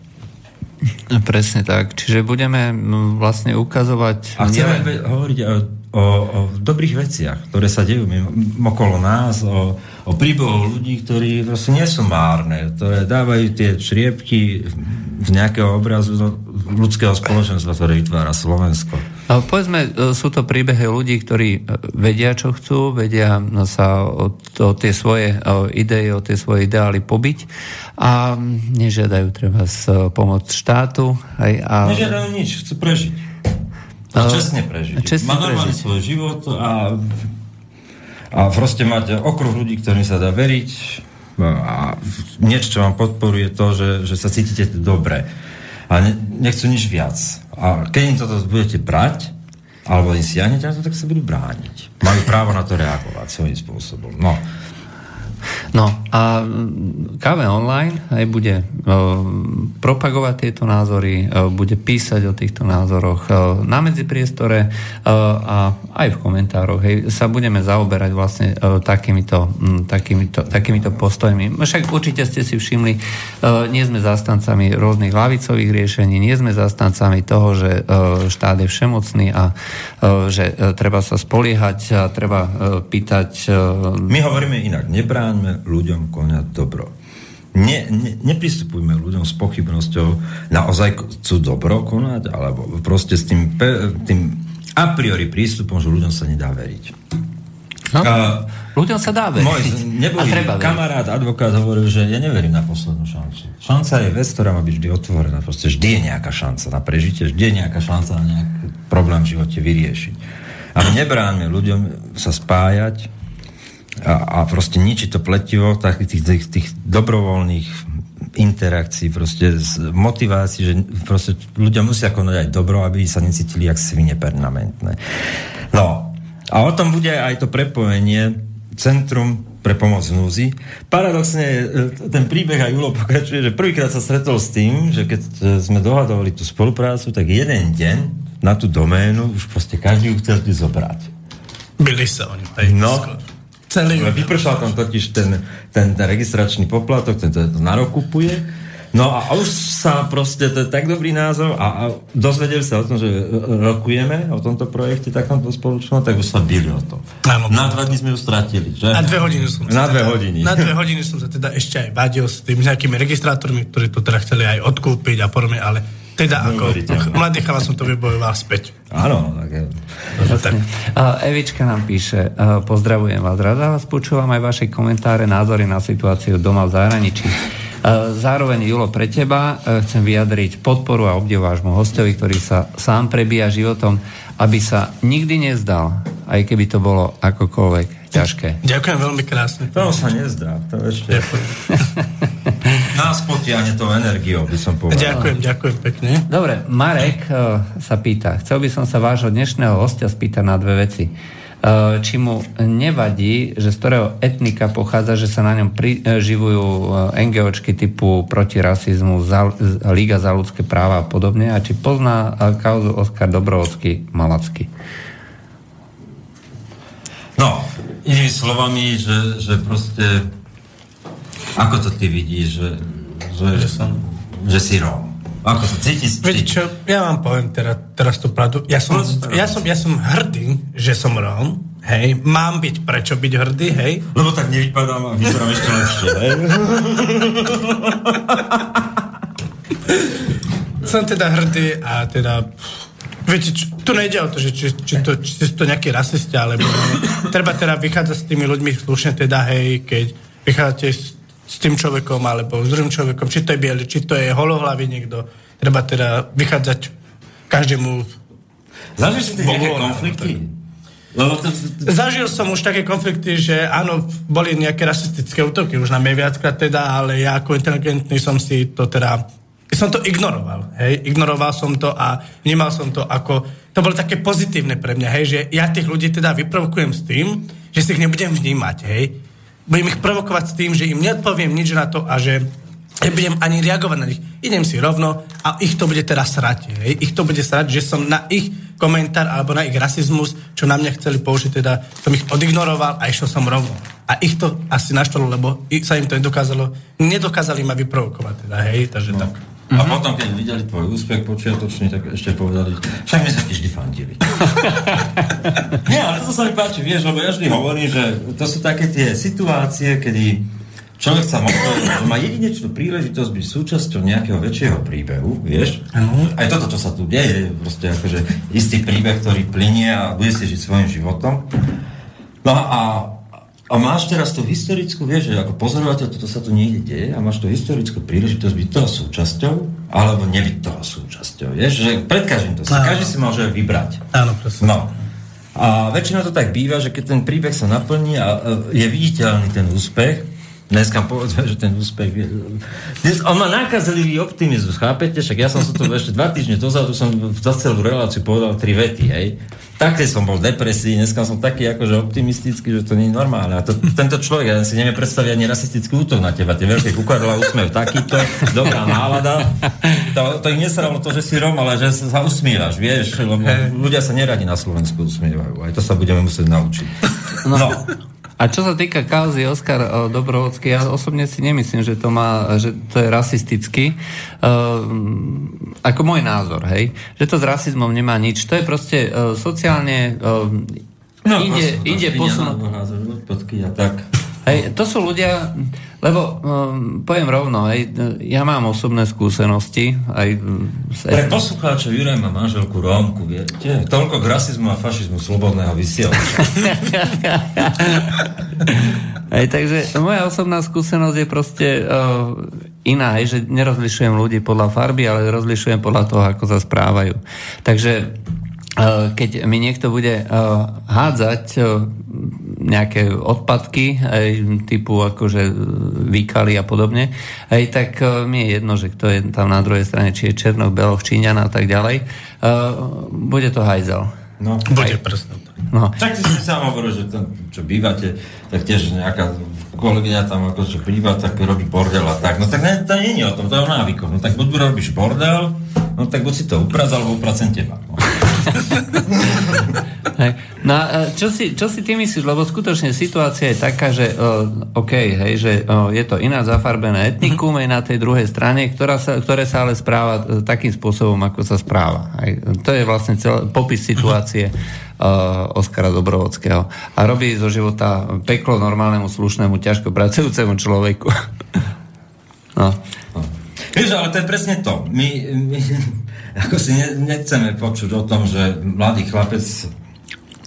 Presne tak. Čiže budeme vlastne ukazovať... A chceme nielen- hovoriť o, o, o dobrých veciach, ktoré sa dejú mimo, okolo nás, o, o príbehoch ľudí, ktorí proste nie sú márne, ktoré dávajú tie čriepky z nejakého obrazu no, ľudského spoločenstva, ktoré vytvára Slovensko. A Povedzme, e, sú to príbehy ľudí, ktorí e, vedia, čo chcú, vedia no, sa o, o tie svoje o, idei, o tie svoje ideály pobiť a nežiadajú treba e, pomoc štátu. Aj, a, Nežiadajú nič, chcú prežiť. A čestne prežiť. čestne Má normálny svoj život a, a proste mať okruh ľudí, ktorým sa dá veriť a niečo, čo vám podporuje to, že, že sa cítite dobre. A ne, nechcú nič viac. A keď im toto budete brať, alebo im siahnete na to, tak sa budú brániť. Majú právo na to reagovať svojím spôsobom. No. No a KV Online aj bude e, propagovať tieto názory, e, bude písať o týchto názoroch e, na medzipriestore a aj v komentároch hej, sa budeme zaoberať vlastne takýmito, takýmito, takýmito postojmi. Však určite ste si všimli, nie sme zastancami rôznych lavicových riešení, nie sme zastancami toho, že štát je všemocný a že treba sa spoliehať a treba pýtať My hovoríme inak. Nebráňme ľuďom konať dobro. Ne, ne, nepristupujme ľuďom s pochybnosťou naozaj chcú dobro konať, alebo proste s tým, tým a priori prístupom, že ľuďom sa nedá veriť. No, A ľuďom sa dá veriť. môj neboli treba veriť. kamarát, advokát hovoril, že ja neverím na poslednú šancu. Šanca je vec, ktorá má byť vždy otvorená. Proste vždy je nejaká šanca na prežitie, vždy je nejaká šanca na nejaký problém v živote vyriešiť. A nebráňme ľuďom sa spájať a, a proste ničiť to pletivo tak, tých, tých, tých dobrovoľných interakcií, proste z motivácií, že proste ľudia musia konať aj dobro, aby sa necítili jak svine permanentné. No, a o tom bude aj to prepojenie Centrum pre pomoc v núzi. Paradoxne e, ten príbeh aj Julo pokračuje, že prvýkrát sa stretol s tým, že keď e, sme dohadovali tú spoluprácu, tak jeden deň na tú doménu už proste každý ju chcel zobrať. Byli sa oni. Hej, No. Celý Vypršal tam totiž ten, ten, ten registračný poplatok, ten to, to narokupuje. No a už sa proste, to je tak dobrý názov a, a dozvedeli sa o tom, že rokujeme o tomto projekte takomto spoločnom, tak už sa byli o tom. Áno. Na dva dní sme ju stratili, že? Na dve hodiny som Na dve teda, hodiny. Na dve hodiny som sa teda ešte aj vadil s tými nejakými registrátormi, ktorí to teda chceli aj odkúpiť a podobne, ale Teda ako mladý chala som to vybojoval späť. Áno, tak je. Tak. Evička nám píše, a pozdravujem vás, rada vás počúvam aj vaše komentáre, názory na situáciu doma v zahraničí. A Zároveň, Julo, pre teba e, chcem vyjadriť podporu a obdiv vášmu hostovi, ktorý sa sám prebíja životom, aby sa nikdy nezdal, aj keby to bolo akokoľvek ťažké. Ďakujem veľmi krásne. To sa nezdá. To ešte... Nás potiahne to energiou, by som povedal. Ďakujem, ďakujem pekne. Dobre, Marek uh, sa pýta, chcel by som sa vášho dnešného hostia spýtať na dve veci. Uh, či mu nevadí, že z ktorého etnika pochádza, že sa na ňom priživujú uh, NGOčky typu proti rasizmu, za, z- Liga za ľudské práva a podobne, a či pozná uh, kauzu Oskar Dobrovocký Malacky. No, inými slovami, že, že proste ako to ty vidíš, že, že, že, som... že si Róm? Ako sa cítiš? Viete čo, ja vám poviem teraz, teraz tú pravdu. Ja som, ja, som, ja som hrdý, že som Róm, hej. Mám byť prečo byť hrdý, hej. Lebo tak nevypadám a vyzerám ešte lepšie, hej? Som teda hrdý a teda... Viete, čo, tu nejde o to, že či, či, to, či sú to nejakí rasisti, alebo nie. Treba teda vychádzať s tými ľuďmi slušne, teda hej, keď vychádzate s, s tým človekom, alebo s druhým človekom, či to je biely, či to je holohlavý niekto. Treba teda vychádzať každému... Zažil si nejaké konflikty? Lebo to, to, Zažil som už také konflikty, že áno, boli nejaké rasistické útoky, už na mňa viackrát teda, ale ja ako inteligentný som si to teda som to ignoroval, hej, ignoroval som to a vnímal som to ako, to bolo také pozitívne pre mňa, hej, že ja tých ľudí teda vyprovokujem s tým, že si ich nebudem vnímať, hej, budem ich provokovať s tým, že im neodpoviem nič na to a že nebudem ani reagovať na nich. Idem si rovno a ich to bude teraz srať. Hej? Ich to bude srať, že som na ich komentár alebo na ich rasizmus, čo na mňa chceli použiť, teda som ich odignoroval a išiel som rovno. A ich to asi naštalo, lebo sa im to nedokázalo, nedokázali ma vyprovokovať. Teda, hej? Takže no. tak. A potom, keď videli tvoj úspech počiatočný, tak ešte povedali, však my sa ti vždy fandili. Nie, ale to sa mi páči, vieš, lebo ja vždy hovorím, že to sú také tie situácie, kedy človek sa možno, že má jedinečnú príležitosť byť súčasťou nejakého väčšieho príbehu, vieš? Aj toto, čo sa tu deje, je proste akože istý príbeh, ktorý plinie a bude si žiť svojim životom. No a, a máš teraz tú historickú, vieš, že ako pozorovateľ toto sa tu niekde deje a máš tú historickú príležitosť byť toho súčasťou, alebo nebyť toho súčasťou, vieš, že pred každým to si, Áno. každý si môže vybrať. Áno, presne. No. A väčšinou to tak býva, že keď ten príbeh sa naplní a je viditeľný ten úspech, dneska povedzme, že ten úspech je... Dnes, on má nákazlivý optimizmus, chápete? Však ja som sa tu ešte dva týždne dozadu som za celú reláciu povedal tri vety, hej. Také som bol v depresii, dneska som taký akože optimistický, že to nie je normálne. A to, tento človek, ja si neviem predstaviť ani rasistický útok na teba, tie veľké kukadla, úsmev takýto, dobrá nálada. To, to ich nesralo to, že si Rom, ale že sa usmievaš, vieš, lebo ľudia sa neradi na Slovensku usmievajú. Aj to sa budeme musieť naučiť. No. A čo sa týka kauzy Oskar uh, Dobrovodský, ja osobne si nemyslím, že to, má, že to je rasistický. Uh, ako môj názor, hej. Že to s rasizmom nemá nič. To je proste uh, sociálne... Uh, No, ide, ide posunúť... Počkej, a tak. Hej, to sú ľudia, lebo um, poviem rovno, hej, ja mám osobné skúsenosti, aj um, s Pre poslucháčov Juraj má manželku Rómku, viete? Toľko k rasizmu a fašizmu slobodného vysielača. Takže moja osobná skúsenosť je proste uh, iná, hej, že nerozlišujem ľudí podľa farby, ale rozlišujem podľa toho, ako sa správajú. Takže keď mi niekto bude uh, hádzať uh, nejaké odpadky, aj typu akože výkaly a podobne, aj tak mi je jedno, že kto je tam na druhej strane, či je Černok, Beloch, Číňan a tak ďalej, bude to hajzel. No. Bude presne tak. No. Tak ty si sám hovoril, že tam, čo bývate, tak tiež nejaká kolegyňa tam ako čo býva, tak robí bordel a tak. No tak ne, to nie je o tom, to je o návykoch. No tak buď robíš bordel, no tak buď si to upraz, alebo upracem teba. No. Hej. No a čo si, čo si ty myslíš, lebo skutočne situácia je taká, že uh, OK, hej, že uh, je to iná zafarbené etnikum aj na tej druhej strane, ktorá sa, ktoré sa ale správa takým spôsobom, ako sa správa. Hej. To je vlastne celý popis situácie uh, Oskara Dobrovodského. A robí zo života peklo normálnemu, slušnému, ťažko pracujúcemu človeku. No. Vieš, ale to je presne to. My, my, ako si ne, nechceme počuť o tom, že mladý chlapec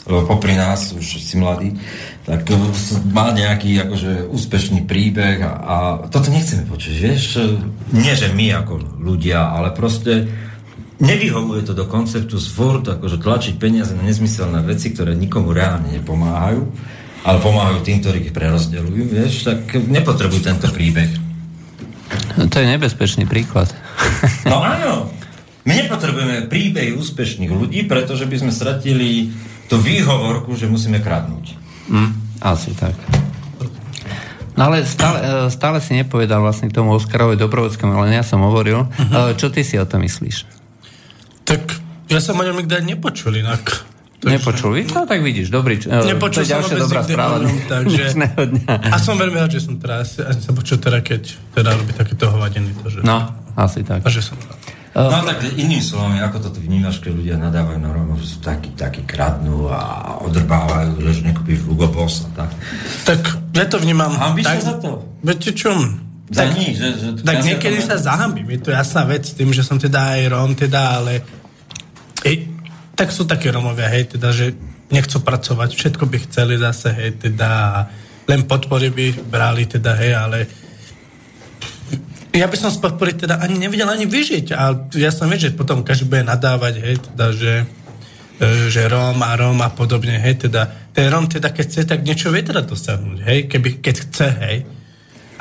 lebo popri nás, už si mladý, tak má nejaký akože úspešný príbeh a, a toto nechceme počuť, vieš? Nie, že my ako ľudia, ale proste nevyhovuje to do konceptu furt akože tlačiť peniaze na nezmyselné veci, ktoré nikomu reálne nepomáhajú, ale pomáhajú tým, ktorí ich prerozdeľujú, vieš? Tak nepotrebujú tento príbeh. To je nebezpečný príklad. No áno, my nepotrebujeme príbeh úspešných ľudí, pretože by sme stratili tú výhovorku, že musíme kradnúť. Mm, asi tak. No ale stále, e, stále si nepovedal vlastne k tomu Oskarovi Dobrovodskému, ale ja som hovoril. Uh-huh. Čo ty si o tom myslíš? Tak ja som o ňom nikdy nepočul inak. Takže... Nepočul? No tak vidíš, dobrý. e, Nepočul to je som ďalšia dobrá správa. ňom, takže... A som veľmi rád, že som teraz ja som počul teda, keď teda robí takéto hovadiny. To, že... No, asi tak. A že som rád. No tak iným slovom, ako to tu vnímaš, keď ľudia nadávajú na Rómov, že sú takí, takí kradnú a odrbávajú, že nekúpiš Hugo Boss a tak. Tak ja to vnímam... Hambíš tak, za to? Viete čo? Za nič, že, že Tak niekedy sa zahambím, je to jasná vec tým, že som teda aj Róm, teda, ale ej, tak sú také Rómovia, hej, teda, že nechcú pracovať, všetko by chceli zase, hej, teda, len podpory by brali, teda, hej, ale ja by som z podpory teda ani nevedel ani vyžiť, a ja som vie, že potom každý bude nadávať, hej, teda, že e, že Róm a Róm a podobne, hej, teda, ten Róm teda, keď chce, tak niečo vie teda dosiahnuť, hej, keby, keď chce, hej,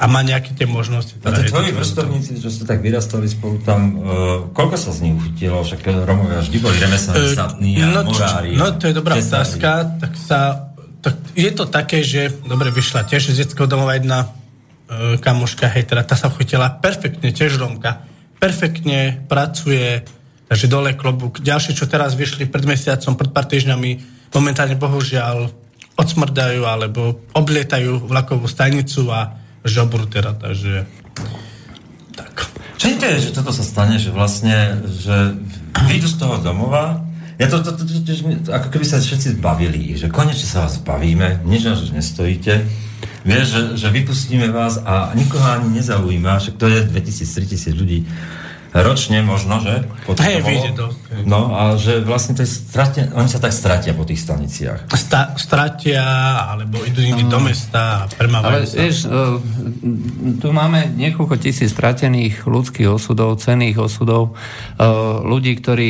a má nejaké tie možnosti. Teda, tí hej, tvoji vrstovníci, čo ste tak vyrastali spolu tam, uh, koľko sa z nich uchytilo? Však Romovia vždy boli remeselní, E, statní a no, morári. no to je dobrá otázka, tak sa tak je to také, že dobre vyšla tiež z detského domova jedna kamoška, hej, teda tá sa chytila perfektne, tiež Romka, perfektne pracuje, takže dole klobúk. Ďalšie, čo teraz vyšli pred mesiacom, pred pár týždňami, momentálne bohužiaľ odsmrdajú alebo oblietajú vlakovú stanicu a žobru teda, takže tak. To je, že toto sa stane, že vlastne, že vyjdu z toho domova, ja to, to, to, to, to, ako keby sa všetci zbavili, že konečne sa vás zbavíme, nič nás nestojíte, vieš, že, že vypustíme vás a nikoho ani nezaujíma, však to je 2000-3000 ľudí ročne možno, že? Hej, vyjde dosť, hej. No a že vlastne to je stratia, oni sa tak stratia po tých staniciach. Sta- stratia, alebo idú inde do mesta a premávajú Ale sa. vieš, e, tu máme niekoľko tisíc stratených ľudských osudov, cených osudov, e, ľudí, ktorí,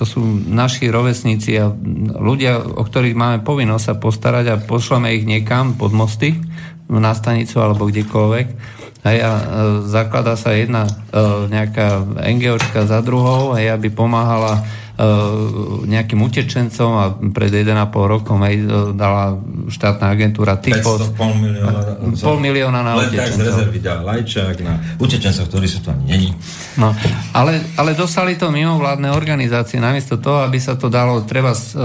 to sú naši rovesníci a ľudia, o ktorých máme povinnosť sa postarať a pošleme ich niekam pod mosty, na stanicu alebo kdekoľvek. Hej, a e, zakladá sa jedna e, nejaká NGOčka za druhou, hej, aby pomáhala nejakým utečencom a pred 1,5 rokom hej, e, dala štátna agentúra Typos 500, pol milióna. Pol milióna na Len tak z utečencov. rezervy dá lajčák na utečencov, ktorí sú ani není. No, ale, ale dostali to mimovládne organizácie, namiesto toho, aby sa to dalo treba s, e,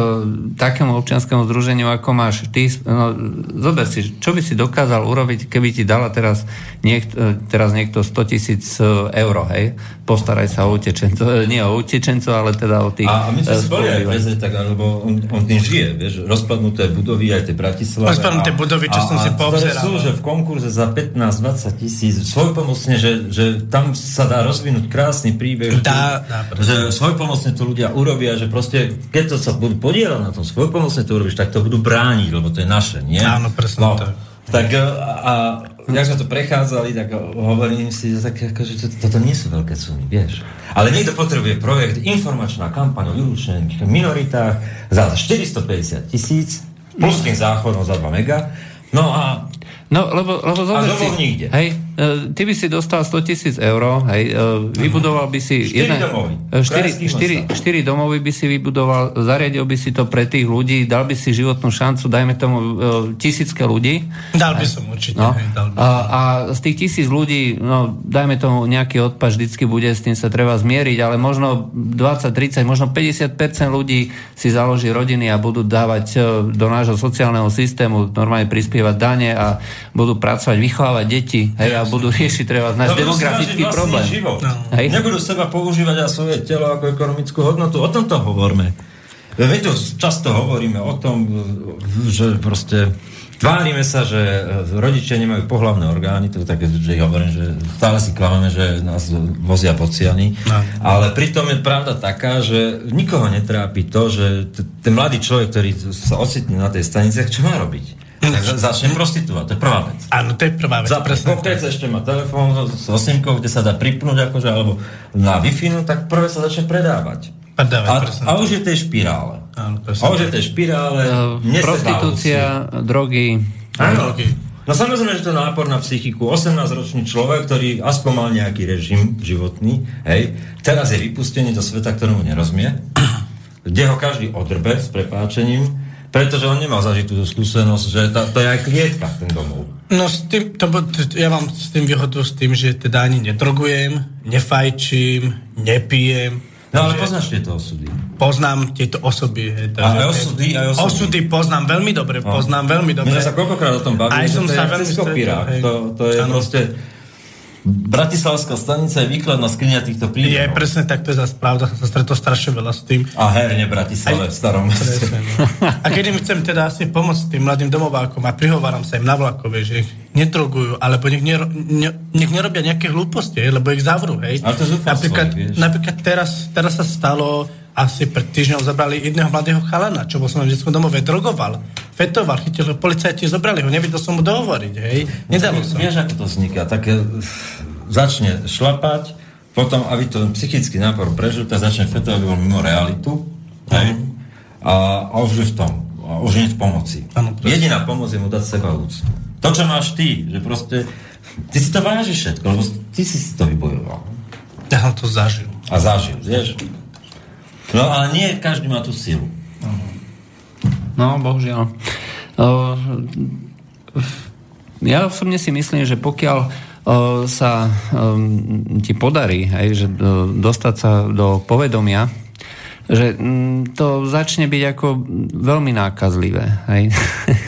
takému občianskému združeniu, ako máš ty. No, zober si, čo by si dokázal urobiť, keby ti dala teraz, niekt, e, teraz niekto 100 tisíc e, eur, hej? Postaraj sa o utečencov, e, nie o utečencov, ale teda o tých... A, a my sme e, si boli aj tak, lebo on, on tým žije, vieš, rozpadnuté budovy aj tie Bratislave. Rozpadnuté a- budovy, čo a- som a si poobzeral. sú, že v konkurze za 15-20 tisíc, svojpomocne, že, že tam sa dá rozvinúť krásny príbeh. Dá, že, dá, že svojpomocne to ľudia urobia, že proste, keď to sa budú podielať na tom, svojpomocne to urobíš, tak to budú brániť, lebo to je naše, nie? Áno, presne no, tak. Tak a, a jak sme to prechádzali, tak hovorím si, že, tak, ako, že to, toto nie sú veľké sumy, vieš. Ale niekto potrebuje projekt, informačná kampaň o vylúčených minoritách za 450 tisíc, plus tým záchodom za 2 mega. No a No, lebo, lebo domov si, nikde. hej, ty by si dostal 100 tisíc eur, hej, e, vybudoval by si... Štyri domovy. e, štyri, Krajských štyri, mestách. štyri domovy by si vybudoval, zariadil by si to pre tých ľudí, dal by si životnú šancu, dajme tomu e, tisícke ľudí. Dal by som určite, No, hej, dal by a, som. a z tých tisíc ľudí, no, dajme tomu nejaký odpad vždycky bude, s tým sa treba zmieriť, ale možno 20, 30, možno 50% ľudí si založí rodiny a budú dávať e, do nášho sociálneho systému, normálne prispievať dane a budú pracovať, vychovávať deti hej, a budú riešiť treba náš budú si demografický problém. Život. No. Hej. Nebudú seba používať a svoje telo ako ekonomickú hodnotu. O tomto hovorme. Tu často hovoríme o tom, že proste Tvárime sa, že rodičia nemajú pohlavné orgány, to je také, že hovorím, že stále si klameme, že nás vozia pociany, No. ale pritom je pravda taká, že nikoho netrápi to, že t- ten mladý človek, ktorý sa ocitne na tej stanice, čo má robiť? Takže začne prostituovať, to je prvá vec. Áno, to je prvá vec. Zapne tak. ešte má telefón s osimkou, kde sa dá pripnúť, akože, alebo na wi tak prvé sa začne predávať. Predávať, a, presne a už je tej špirále. Áno, a už je tej špirále. Uh, nesedá prostitúcia, drogy. Áno. Drogy. No samozrejme, že to je nápor na psychiku. 18-ročný človek, ktorý aspoň mal nejaký režim životný, hej, teraz je vypustený do sveta, ktorému nerozumie, kde ho každý odrbe s prepáčením, pretože on nemal zažitú tú skúsenosť, že to, to je aj klietka, ten domov. No s tým, to, ja mám s tým výhodu s tým, že teda ani nedrogujem, nefajčím, nepijem. No ale Takže poznáš tieto osudy. Poznám tieto osoby. Hej, A aj osudy, aj osudy. Osudy poznám veľmi dobre, No. poznám veľmi My dobre. sme sa koľkokrát o tom bavili, Aj som to je sa jak veľmi kopírák. stretol. To, to je Áno. proste... Bratislavská stanica je výkladná skrinia týchto Je príbehov. presne tak, to je zase pravda, som sa stretol strašne veľa s tým. A herne Bratislave, v starom meste. No. A keď im chcem teda asi pomôcť tým mladým domovákom a prihováram sa im na vlakove, že ich nedrogujú, alebo nech, nero, ne, nech nerobia nejaké hlúposti, lebo ich zavrú, hej. Ale to je zúfalstvo, napríklad, vieš. napríklad teraz, teraz sa stalo, asi pred týždňom zabrali jedného mladého chalana, čo bol som v detskom domove, drogoval, fetoval, chytil ho, policajti zobrali ho, nevedel som mu dohovoriť, hej. Nedalo som. Vieš, ako to vzniká? Také začne šlapať, potom, aby to psychický nápor prežil, tak začne fetovať, aby bol mimo realitu. Hej? A, a už je v tom. A už nie v pomoci. Presne. Jediná pomoc je mu dať seba úctu. To, čo máš ty, že proste... Ty si to vážiš všetko, lebo ty si si to vybojoval. Ja to zažil. A zažil, vieš? No ale nie každý má tú silu. No, bohužiaľ. Uh, ja osobne si myslím, že pokiaľ uh, sa um, ti podarí, hej, že dostať sa do povedomia, že mm, to začne byť ako veľmi nákazlivé. Hej.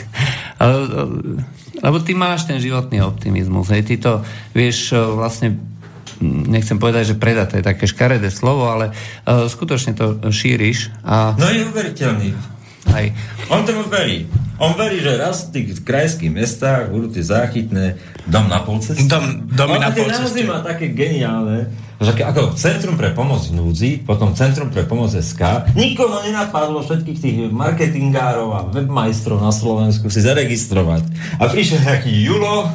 Ale, lebo ty máš ten životný optimizmus. Hej. Ty to vieš vlastne nechcem povedať, že predať, to je také škaredé slovo, ale uh, skutočne to šíriš a No je uveriteľný. aj On tomu verí. On verí, že raz v tých krajských mestách budú tie záchytné dom na polceste. Dom- domy On na polceste. má také geniálne, že ako Centrum pre pomoc v núdzi, potom Centrum pre pomoc SK, nikomu nenapadlo všetkých tých marketingárov a webmajstrov na Slovensku si zaregistrovať. A prišiel nejaký Julo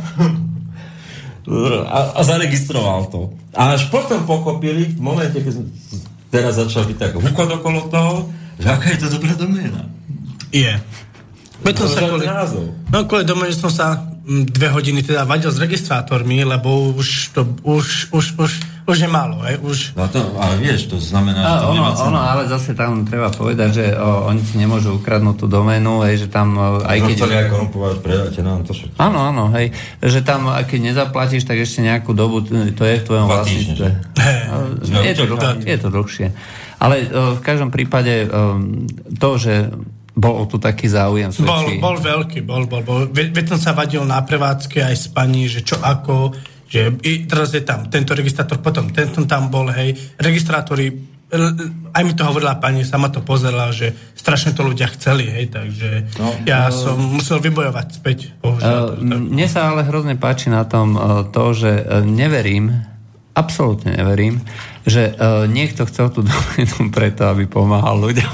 a, a zaregistroval to. A až potom pochopili, v momente, keď teraz začal byť tak hukot okolo toho, že aká je to dobrá doména. Je. Veď som To sa kvôli, no kvôli dome, že som sa mm, dve hodiny teda vadil s registrátormi, lebo už to, už, už, už, už je málo, hej, už... No to, ale vieš, to znamená, že A to ono, nemá cenu. ono, ale zase tam treba povedať, že o, oni si nemôžu ukradnúť tú doménu, hej, že tam, o, aj No keď... chceli aj korumpovať, predajte nám to všetko. Áno, áno, hej, že tam, aj keď nezaplatíš, tak ešte nejakú dobu, to je v tvojom vlastníctve. Je to, je to dlhšie. Ale o, v každom prípade o, to, že bol tu taký záujem Bol, svedčí. bol veľký, bol, bol, bol. Ve, veď som sa vadil na prevádzke aj s pani, že čo ako, že i, teraz je tam tento registrátor, potom tento tam bol, hej, registrátori, aj mi to hovorila pani, sama to pozerala, že strašne to ľudia chceli, hej, takže No, ja som musel vybojovať späť, Uh, bohužiaľ. to- mne sa ale hrozne páči na tom uh, to, že uh, neverím, absolútne neverím, že uh, niekto chcel tú doménu preto, aby pomáhal ľuďom.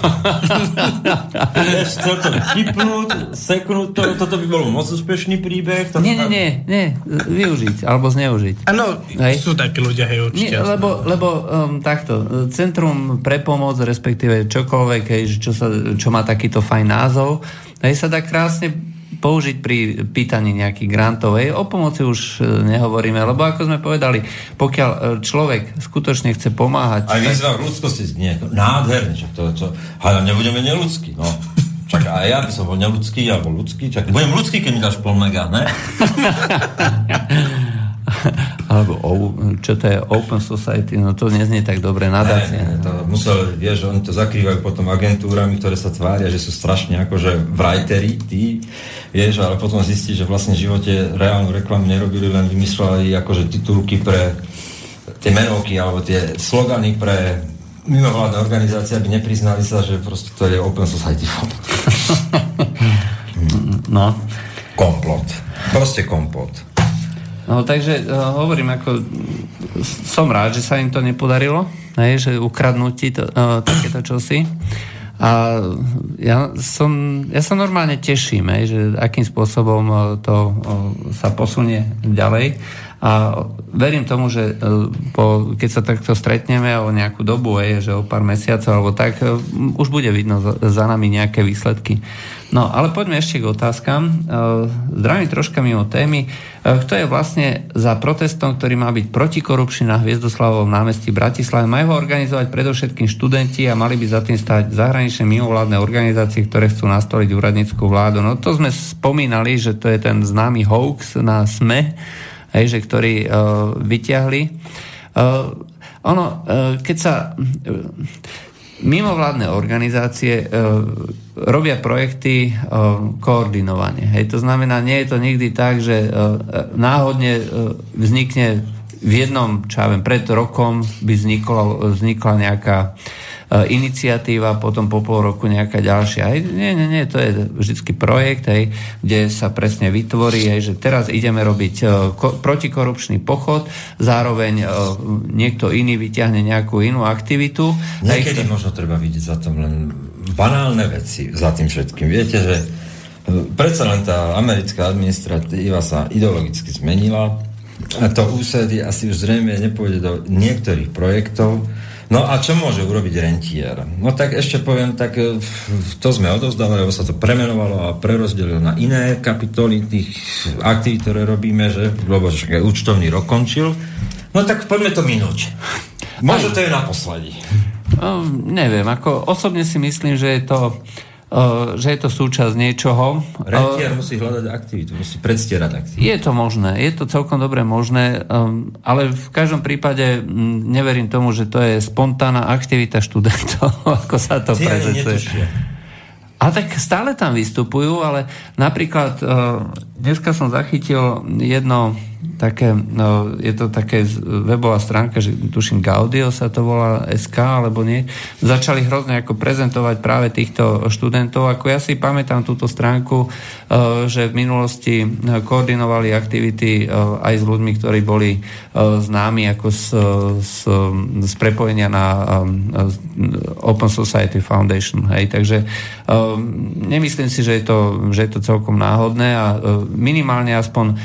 Chcel to vypnúť, seknúť to, toto by bol moc úspešný príbeh. Toto nie, nie, nie, nie, využiť alebo zneužiť. Áno, sú takí ľudia, hej, určite. Nie, lebo, lebo um, takto, Centrum pre pomoc, respektíve čokoľvek, hej, čo, sa, čo má takýto fajn názov, hej, sa dá krásne použiť pri pýtaní nejakých grantov. Hej. O pomoci už e, nehovoríme, lebo ako sme povedali, pokiaľ e, človek skutočne chce pomáhať... Aj výzva k ľudskosti znie. Nádherne, že to, to, ale nebudeme neludskí, no. Čak aj ja by som bol neludský, alebo ľudský, čak budem ľudský, keď mi dáš pol mega, ne? Alebo o, čo to je Open Society, no to neznie tak dobre, Ne, nadácie. ne, to musel, vieš, oni to zakrývajú potom agentúrami, ktoré sa tvária, že sú strašne akože writeri, tí, vieš, ale potom zistí, že vlastne v živote reálnu reklamu nerobili, len vymýšľali akože titulky pre tie menovky alebo tie slogany pre mimovládne organizácie, aby nepriznali sa, že proste to je Open Society Fund. No. komplot. Proste komplot. No takže uh, hovorím, ako som rád, že sa im to nepodarilo, hej, že ukradnúť ti to, uh, takéto čosi. A ja, som, ja sa normálne teším, hej, že akým spôsobom uh, to uh, sa posunie ďalej. A verím tomu, že po, keď sa takto stretneme o nejakú dobu, hej, že o pár mesiacov alebo tak, už bude vidno za nami nejaké výsledky. No, ale poďme ešte k otázkam. E, Zdravím troška mimo témy. E, Kto je vlastne za protestom, ktorý má byť protikorupčný na Hviezdoslavovom námestí Bratislave? Majú ho organizovať predovšetkým študenti a mali by za tým stať zahraničné mimovládne organizácie, ktoré chcú nastoliť úradnickú vládu. No to sme spomínali, že to je ten známy hoax na SME, hej, že ktorý uh, vyťahli. Uh, ono, uh, keď sa... Uh, mimovládne organizácie e, robia projekty e, koordinovane. Hej, to znamená, nie je to nikdy tak, že e, náhodne e, vznikne v jednom, čo ja viem, pred rokom by vzniklo, vznikla nejaká iniciatíva, potom po pol roku nejaká ďalšia. Hej, nie, nie, nie, to je vždycky projekt, hej, kde sa presne vytvorí, hej, že teraz ideme robiť ko, protikorupčný pochod, zároveň niekto iný vyťahne nejakú inú aktivitu. Niekedy hej, možno treba vidieť za tom len banálne veci, za tým všetkým. Viete, že predsa len tá americká administratíva sa ideologicky zmenila a to úsedy asi už zrejme nepôjde do niektorých projektov, No a čo môže urobiť rentier? No tak ešte poviem, tak e, to sme odovzdali, lebo sa to premenovalo a prerozdelilo na iné kapitoly tých aktivít, ktoré robíme, že, lebo že účtovný rok končil. No tak poďme to minúť. Možno to je naposledy. No, neviem, ako osobne si myslím, že je to že je to súčasť niečoho. Rentier musí hľadať aktivitu, musí predstierať aktivitu. Je to možné, je to celkom dobre možné, um, ale v každom prípade neverím tomu, že to je spontánna aktivita študentov, ako sa to prezentuje. A tak stále tam vystupujú, ale napríklad dneska som zachytil jedno také, no, je to také webová stránka, že tuším Gaudio sa to volá SK, alebo nie. Začali hrozne ako prezentovať práve týchto študentov. Ako ja si pamätám túto stránku, uh, že v minulosti koordinovali aktivity uh, aj s ľuďmi, ktorí boli známi ako z, z, z prepojenia na Open Society Foundation. Hej. Takže nemyslím si, že je to, že je to celkom náhodné a minimálne aspoň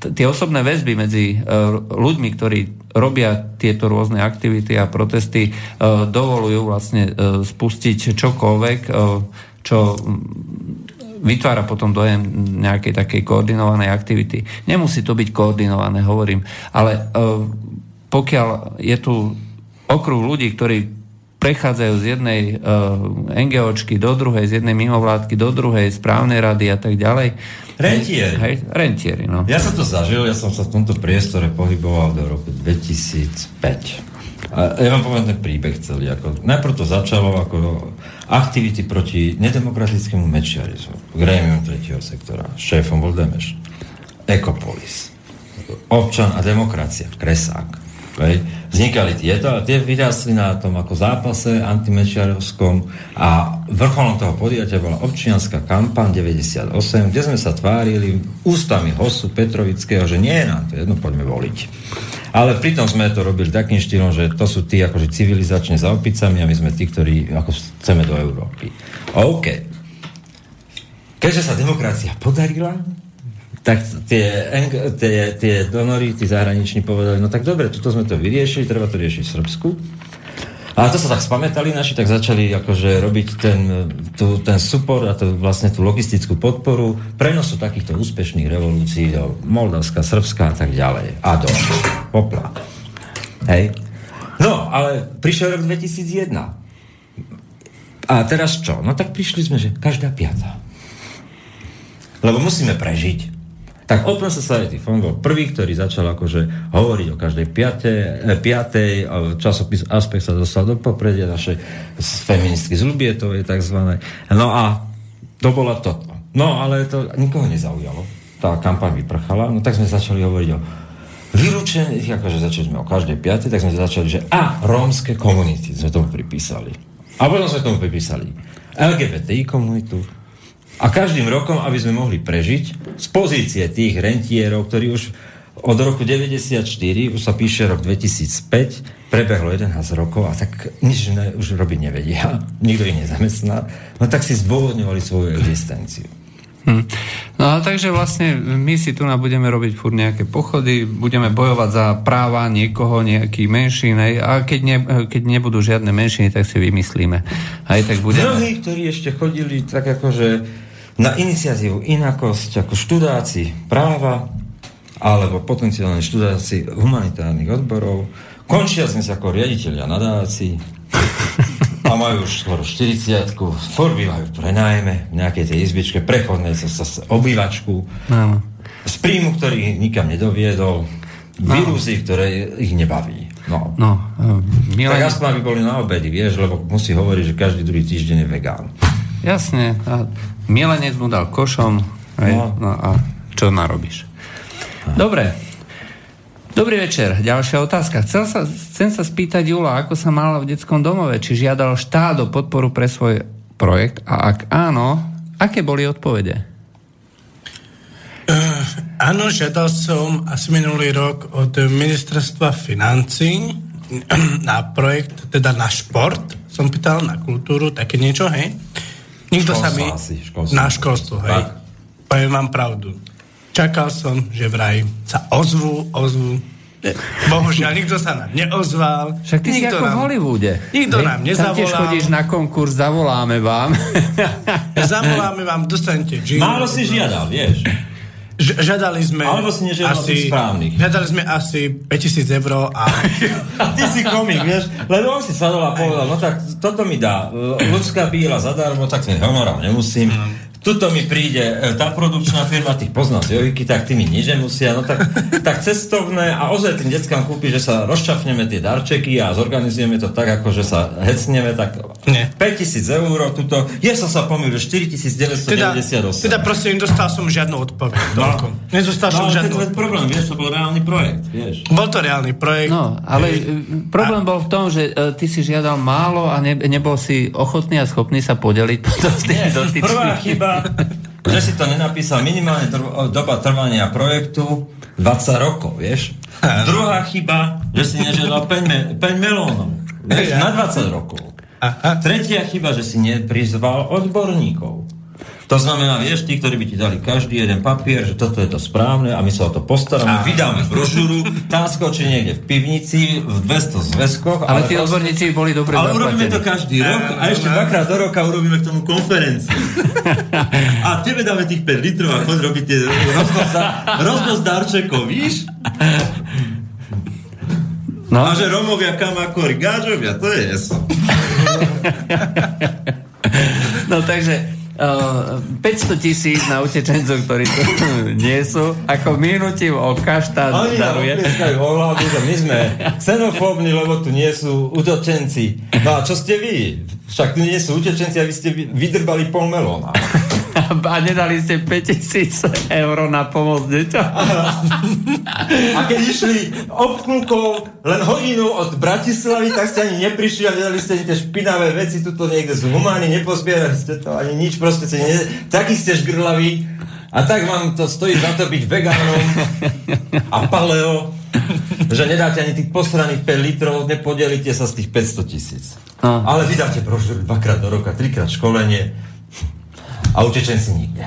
tie osobné väzby medzi e, ľuďmi, ktorí robia tieto rôzne aktivity a protesty, e, dovolujú vlastne e, spustiť čokoľvek, čo vytvára potom dojem nejakej takej koordinovanej aktivity. Nemusí to byť koordinované, hovorím, ale pokiaľ je tu okruh ľudí, ktorí prechádzajú z jednej uh, NGOčky do druhej, z jednej mimovládky do druhej, správnej rady a tak ďalej. Rentieri. Hej, rentieri, no. Ja som to zažil, ja som sa v tomto priestore pohyboval do roku 2005. A ja vám poviem ten príbeh celý. Ako, najprv to začalo ako aktivity proti nedemokratickému mečiarizmu. Grémium tretieho sektora. Šéfom bol Demeš. Ekopolis. Občan a demokracia. Kresák. Hej. Vznikali tieto a tie vyrástli na tom ako zápase antimečiarovskom a vrcholom toho podujatia bola občianská kampaň 98, kde sme sa tvárili ústami Hosu Petrovického, že nie je nám to jedno, poďme voliť. Ale pritom sme to robili takým štýlom, že to sú tí akože civilizačne za opicami a my sme tí, ktorí ako chceme do Európy. OK. Keďže sa demokracia podarila, tak tie, tie, tie donory, tí zahraniční povedali, no tak dobre, tuto sme to vyriešili, treba to riešiť v Srbsku. A to sa tak spamätali naši, tak začali akože robiť ten, tu, ten support a to, vlastne tú logistickú podporu prenosu takýchto úspešných revolúcií do Moldavska, Srbska a tak ďalej. A do popla. Hej. No, ale prišiel rok 2001. A teraz čo? No tak prišli sme, že každá piata. Lebo musíme prežiť tak Open Society Fund bol prvý, ktorý začal akože hovoriť o každej piatej, eh, piatej časopis Aspekt sa dostal do popredia naše feministky z Lubietovej tzv. No a to bola toto. No ale to nikoho nezaujalo. Tá kampaň vyprchala, no tak sme začali hovoriť o vylúčených, akože začali sme o každej piatej, tak sme začali, že a rómske komunity sme tomu pripísali. A potom sme tomu pripísali LGBTI komunitu, A každým rokom, aby sme mohli prežiť, z pozície tých rentierov, ktorí už od roku 94, už sa píše rok 2005, prebehlo 11 rokov a tak nič ne, už robiť nevedia. Nikto ich nezamestná. No tak si zdôvodňovali svoju existenciu. Hm. No a takže vlastne my si tu budeme robiť furt nejaké pochody, budeme bojovať za práva niekoho, nejaký menšín, hej, a keď, ne, keď nebudú žiadne menšiny, tak si vymyslíme. Aj tak budeme... Mnohí, ktorí ešte chodili tak akože na iniciatívu inakosť, ako študáci práva, alebo potenciálne študáci humanitárnych odborov, končia dnes ako riaditeľia nadácií, a majú už skoro 40 furt bývajú v prenájme, v nejakej tej izbičke, prechodnej sa obývačku, Áno. z príjmu, ktorý nikam nedoviedol, vírusy, ktoré ich nebaví. No. No, uh, Tak Milan, aspoň aby boli na obedy, vieš, lebo musí hovoriť, že každý druhý týždeň je vegán. Jasne. A Milenec mu dal košom, hej, No. no. a čo narobíš? Dobre. Dobrý večer. Ďalšia otázka. Chcel sa, chcem sa spýtať Jula, ako sa mala v detskom domove, či žiadal štát o podporu pre svoj projekt a ak áno, aké boli odpovede? Áno, žiadal som asi minulý rok od ministerstva financí na projekt, teda na šport, som pýtal, na kultúru, také niečo, hej. Nikto sa mi... asi, školstvo. Na školstvo, hej. Tak. Poviem vám pravdu. Čakal som, že vraj sa ozvú. Ne, Bohužiaľ, nikto sa nám neozval. Však ty nikto si ako v Hollywoode. Nikto Hej, nám Tam tiež nezavolal. chodíš na konkurs, zavoláme vám. Zavoláme vám, dostanete džín. Málo si žiadal, vieš. Žiadali sme... Alebo si nežiadal tých správnych. Žiadali sme asi 5000 eur a... Ty si komik, vieš, lebo on si sadol a povedal, no tak toto mi dá e, ľudská bíla zadarmo, tak ten honorál nemusím. Tuto mi príde e, tá produkčná firma, tých pozná z Joviky, tak ty mi nič nemusia, no tak, tak cestovné a ozaj tým deckám kúpi, že sa rozšafneme tie darčeky a zorganizujeme to tak, ako že sa hecneme, tak Nie. 5000 eur, tuto, ja som sa pomýlil, Teda, 4998. teda proste nedostal som žiadnu odpoveď. No. Som No, žiadnu to je odpoveď. problém, vieš, to bol reálny projekt, vieš. Bol to reálny projekt. No, ale e, problém bol v tom, že e, ty si žiadal málo a ne, nebol si ochotný a schopný sa podeliť s tým dotyčným. Prvá chyba, že si to nenapísal minimálne trv- doba trvania projektu 20 rokov, vieš? Druhá chyba, že si nežiadal 5, me- 5 melónov, vieš, na 20 rokov. Tretia chyba, že si neprizval odborníkov. To znamená, vieš, tí, ktorí by ti dali každý jeden papier, že toto je to správne a my sa o to postaráme, vydáme brožúru, tá skočí niekde v pivnici, v 200 zväzkoch. Ale tí proste- odborníci boli dobre ale urobíme to každý rok a ešte dvakrát do roka urobíme k tomu konferenciu. A tebe dáme tých 5 litrov a chod robiť tie roznos, darčekov, víš? No, A že Romovia, Kamakori, Gážovia, to je jeso. no takže 500 tisíc na utečencov, ktorí tu nie sú, ako minutím oka štát Oni daruje. o hlavu, že my sme xenofóbni, lebo tu nie sú utečenci. No a čo ste vy? Však tu nie sú utečenci a vy ste vy- vydrbali pol melóna. A nedali ste 5000 eur na pomoc deťom. A keď išli obklukov len hodinu od Bratislavy, tak ste ani neprišli a nedali ste ani tie špinavé veci tuto niekde z humány, nepozbierali ste to ani nič, proste ste ne... taký ste žgrlaví a tak vám to stojí za to byť vegánom a paleo, že nedáte ani tých posraných 5 litrov, nepodelíte sa z tých 500 tisíc. No. Ale vydáte brožúru dvakrát do roka, trikrát školenie a utečenci nikde.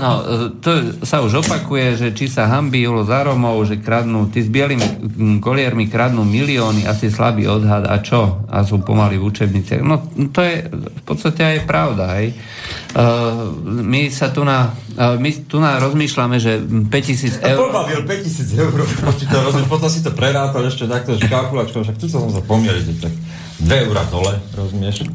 No, to sa už opakuje, že či sa hambí Julo za Romov, že kradnú, tí s bielými mm, koliermi kradnú milióny, asi slabý odhad a čo? A sú pomaly v učebniciach. No, to je v podstate aj pravda, hej. Uh, my sa tu na, uh, my tu na rozmýšľame, že 5000 A eur... pobavil 5000 eur, počítal, rozumiem, potom si to prerátal ešte takto, že kalkulačkou, však tu som sa pomieriť, tak 2 eurá dole, rozumieš?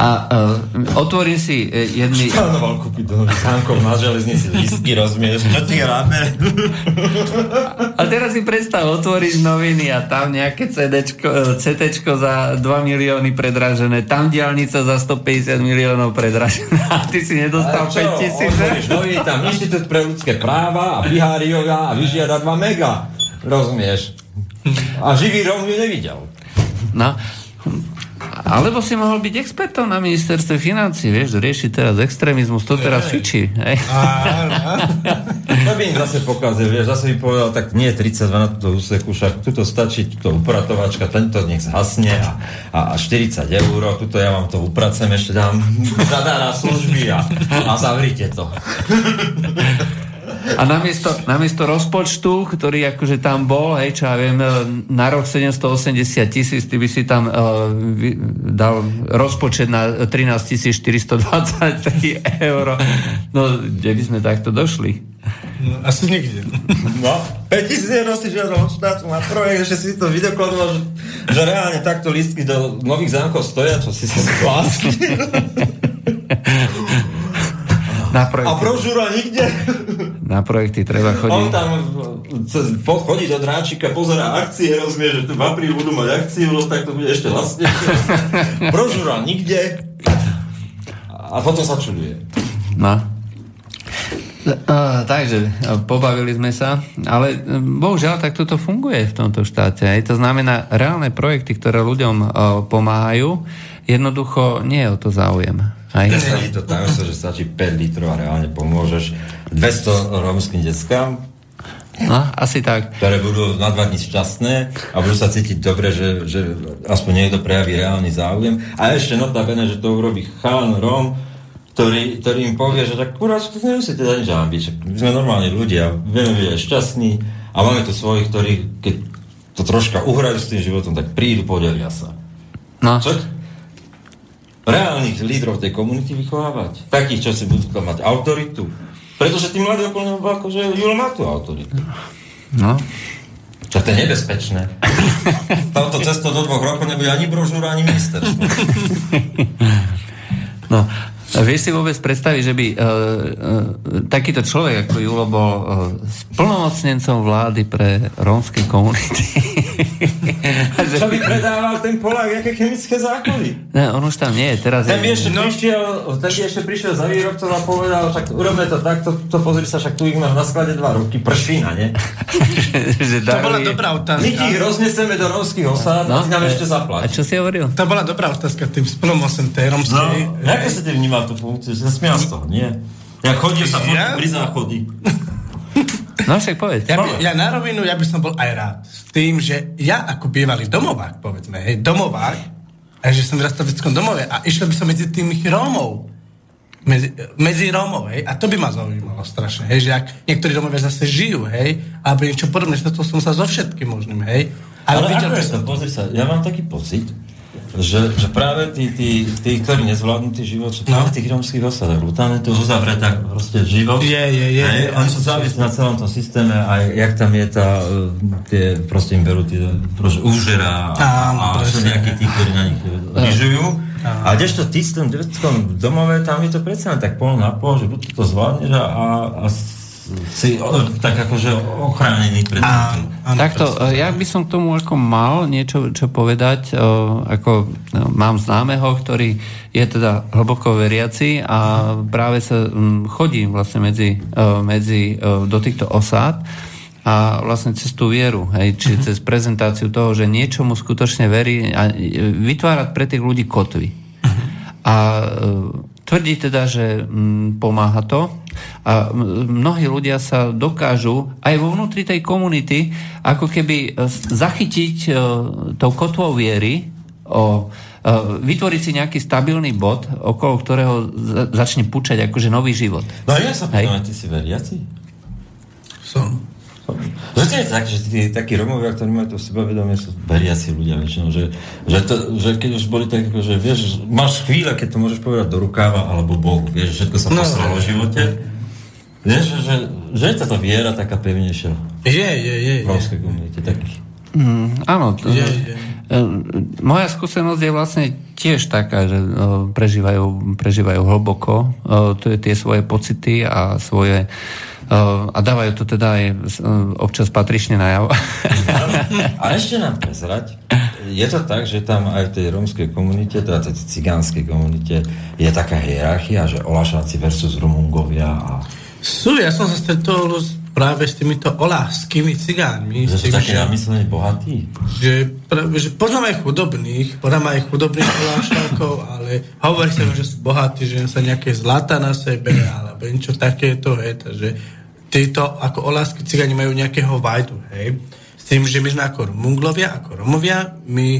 A uh, otvorím si uh, jedný... Plánoval kúpiť do sánkov na železnici lístky, rozumieš? Čo ty ráme? A teraz si predstav otvoriť noviny a tam nejaké CDčko, CTčko za 2 milióny predražené, tam diálnica za 150 miliónov predražená a ty si nedostal 5 tisíc. Otvoríš nový, tam Inštitút pre ľudské práva a Biháriová a vyžiada 2 mega, rozumieš? A živý Rom ju nevidel. No. Alebo si mohol byť expertom na ministerstve financí, vieš, rieši teraz extrémizmus, to teraz fičí. To by im zase pokazil, vieš, zase by povedal, tak nie 32 na túto úseku, však tuto stačí túto upratovačka, tento nech zhasne a, a, a 40 eur, tuto ja vám to upracem, ešte dám zadará služby a, a zavrite to. A namiesto, namiesto rozpočtu, ktorý akože tam bol, hej, čo ja viem, e, na rok 780 tisíc, ty by si tam uh, vy, dal rozpočet na 13 423 eur. No, kde by sme takto došli? No, asi nikde. No, 5000 eur si žiadal od štátu na projekt, ešte si to vydokladoval, že, že reálne takto listky do nových zámkov stoja, čo si sa sklásil. Na A projekty, brožúra nikde. na projekty treba On chodiť. tam cez- po- chodí do dráčika, pozera akcie, rozumie, že tu v apríli budú mať akciu, no tak to bude ešte lacnejšie. Brožúra nikde. A potom sa čuduje. No. Uh, takže pobavili sme sa, ale bohužiaľ tak toto funguje v tomto štáte. Aj to znamená, reálne projekty, ktoré ľuďom uh, pomáhajú, jednoducho nie je o to záujem. Aj? Je to tajomstvo, že stačí 5 litrov a reálne pomôžeš 200 rómskym deckám, No, asi tak. ktoré budú na dva dní šťastné a budú sa cítiť dobre, že, že aspoň niekto prejaví reálny záujem. A ešte notabene, že to urobí chalan Róm, ktorý, ktorý im povie, že tak kurá, to nemusíte za nič hambiť, my sme normálni ľudia, vieme byť šťastní a máme tu svojich, ktorí keď to troška uhrajú s tým životom, tak prídu, podelia sa. No, Čo? Reálnych lídrov tej komunity vychovávať. Takých, čo si budú mať autoritu. Pretože tí mladí okolo neho, akože Julo má tú autoritu. no. Čo to je nebezpečné. Táto cesta do dvoch rokov nebude ani brožúra, ani ministerstvo. No, vieš si vôbec predstaviť, že by uh, uh, takýto človek ako Julo bol uh, splnomocnencom vlády pre rómske komunity? A že- Čo by predával ten Polák, aké chemické zákony? ne, on už tam nie je, teraz Ten je... ešte, no. prišiel, ten by ešte prišiel za výrobcom a povedal, však urobme to takto, to pozri sa, však tu ich mám na sklade dva roky, pršina, nie? že To bola dobrá My ich otázka. rozneseme do rómskych osád no, a nám ešte A zaplať. čo si hovoril? To bola dobrá otázka tým splnomocem tej No, ako sa ty vnímal tú funkciu? Že sa z toho, nie? Ja chodil sa furt Ja? pri záchody. No však povedz. Ja, by, ja na rovinu, ja by som bol aj rád. S tým, že ja ako bývalý domovák, povedzme, hej, domovák, a že som vyrastal v detskom domove a išiel by som medzi tých Rómov. Medzi, medzi Rómov, hej, a to by ma zaujímalo strašne, hej, že ak niektorí Rómovia zase žijú, hej, alebo niečo podobné, stretol som sa so všetkým možným, hej, ale, Ale videl ako by je som to? Pozri sa, ja mám taký pocit, že, že práve tí, tí, tí, ktorí nezvládnu tý život, sú práve v tých romských osadách, lebo tam je to uzavretá proste život. Je, je, je. Oni sú závislí na celom tom systéme a jak tam je tá, e, tie, proste im berú tie, proste úžera a, Áno, a presne. nejakí tí, ktorí na nich lyžujú. A kdežto ty tom detskom domove, tam je to predsa tak pol na pol, že buď to zvládneš a, a, a si o, tak akože ochránený pred áno, Takto, e, ja by som k tomu ako mal niečo čo povedať, e, ako no, mám známeho, ktorý je teda hlboko veriaci a práve sa mm, chodí vlastne medzi, e, medzi do týchto osád a vlastne cez tú vieru, hej, či Mhm. cez prezentáciu toho, že niečomu skutočne verí a vytvárať pre tých ľudí kotvy. Mhm. A tvrdí teda, že mm, pomáha to a mnohí ľudia sa dokážu aj vo vnútri tej komunity ako keby e, zachytiť e, tou kotvou viery o e, vytvoriť si nejaký stabilný bod, okolo ktorého za- začne pučať akože nový život. No a ja sa pýtam, ty si veriaci? som. Že to je tak, že tí takí Romovia, ktorí majú to sebavedomie, sú veriaci ľudia väčšinou, že, že, to, že keď už boli tak, že vieš, máš chvíľa, keď to môžeš povedať do rukáva alebo Bohu, vieš, všetko sa No. poslalo v živote. Vieš, že, že, že je táto viera taká pevnejšia Je, je, je. v romskej komunite, takých. Mm, áno. To, Je, je. E, Moja skúsenosť je vlastne tiež taká, že e, prežívajú, prežívajú hlboko e, to je tie svoje pocity a svoje a dávajú to teda aj e, občas patrične najav. A ešte nám prezrať, je to tak, že tam aj v tej rómskej komunite, teda tej cigánskej komunite, je taká hierarchia, že Olašáci versus Rumungovia a Sú, ja som sa stretol s práve s týmito oláskými cigánmi. Že sú také namyslené bohatí. že, práve, že poznám aj chudobných, poznám aj chudobných olášakov, ale hovorí sa, že sú bohatí, že sa nejaké zlata na sebe, alebo niečo takéto, hej, takže títo ako olásky cigáni majú nejakého vajdu, hej. S tým, že my sme ako Romunglovia, ako Romovia, my,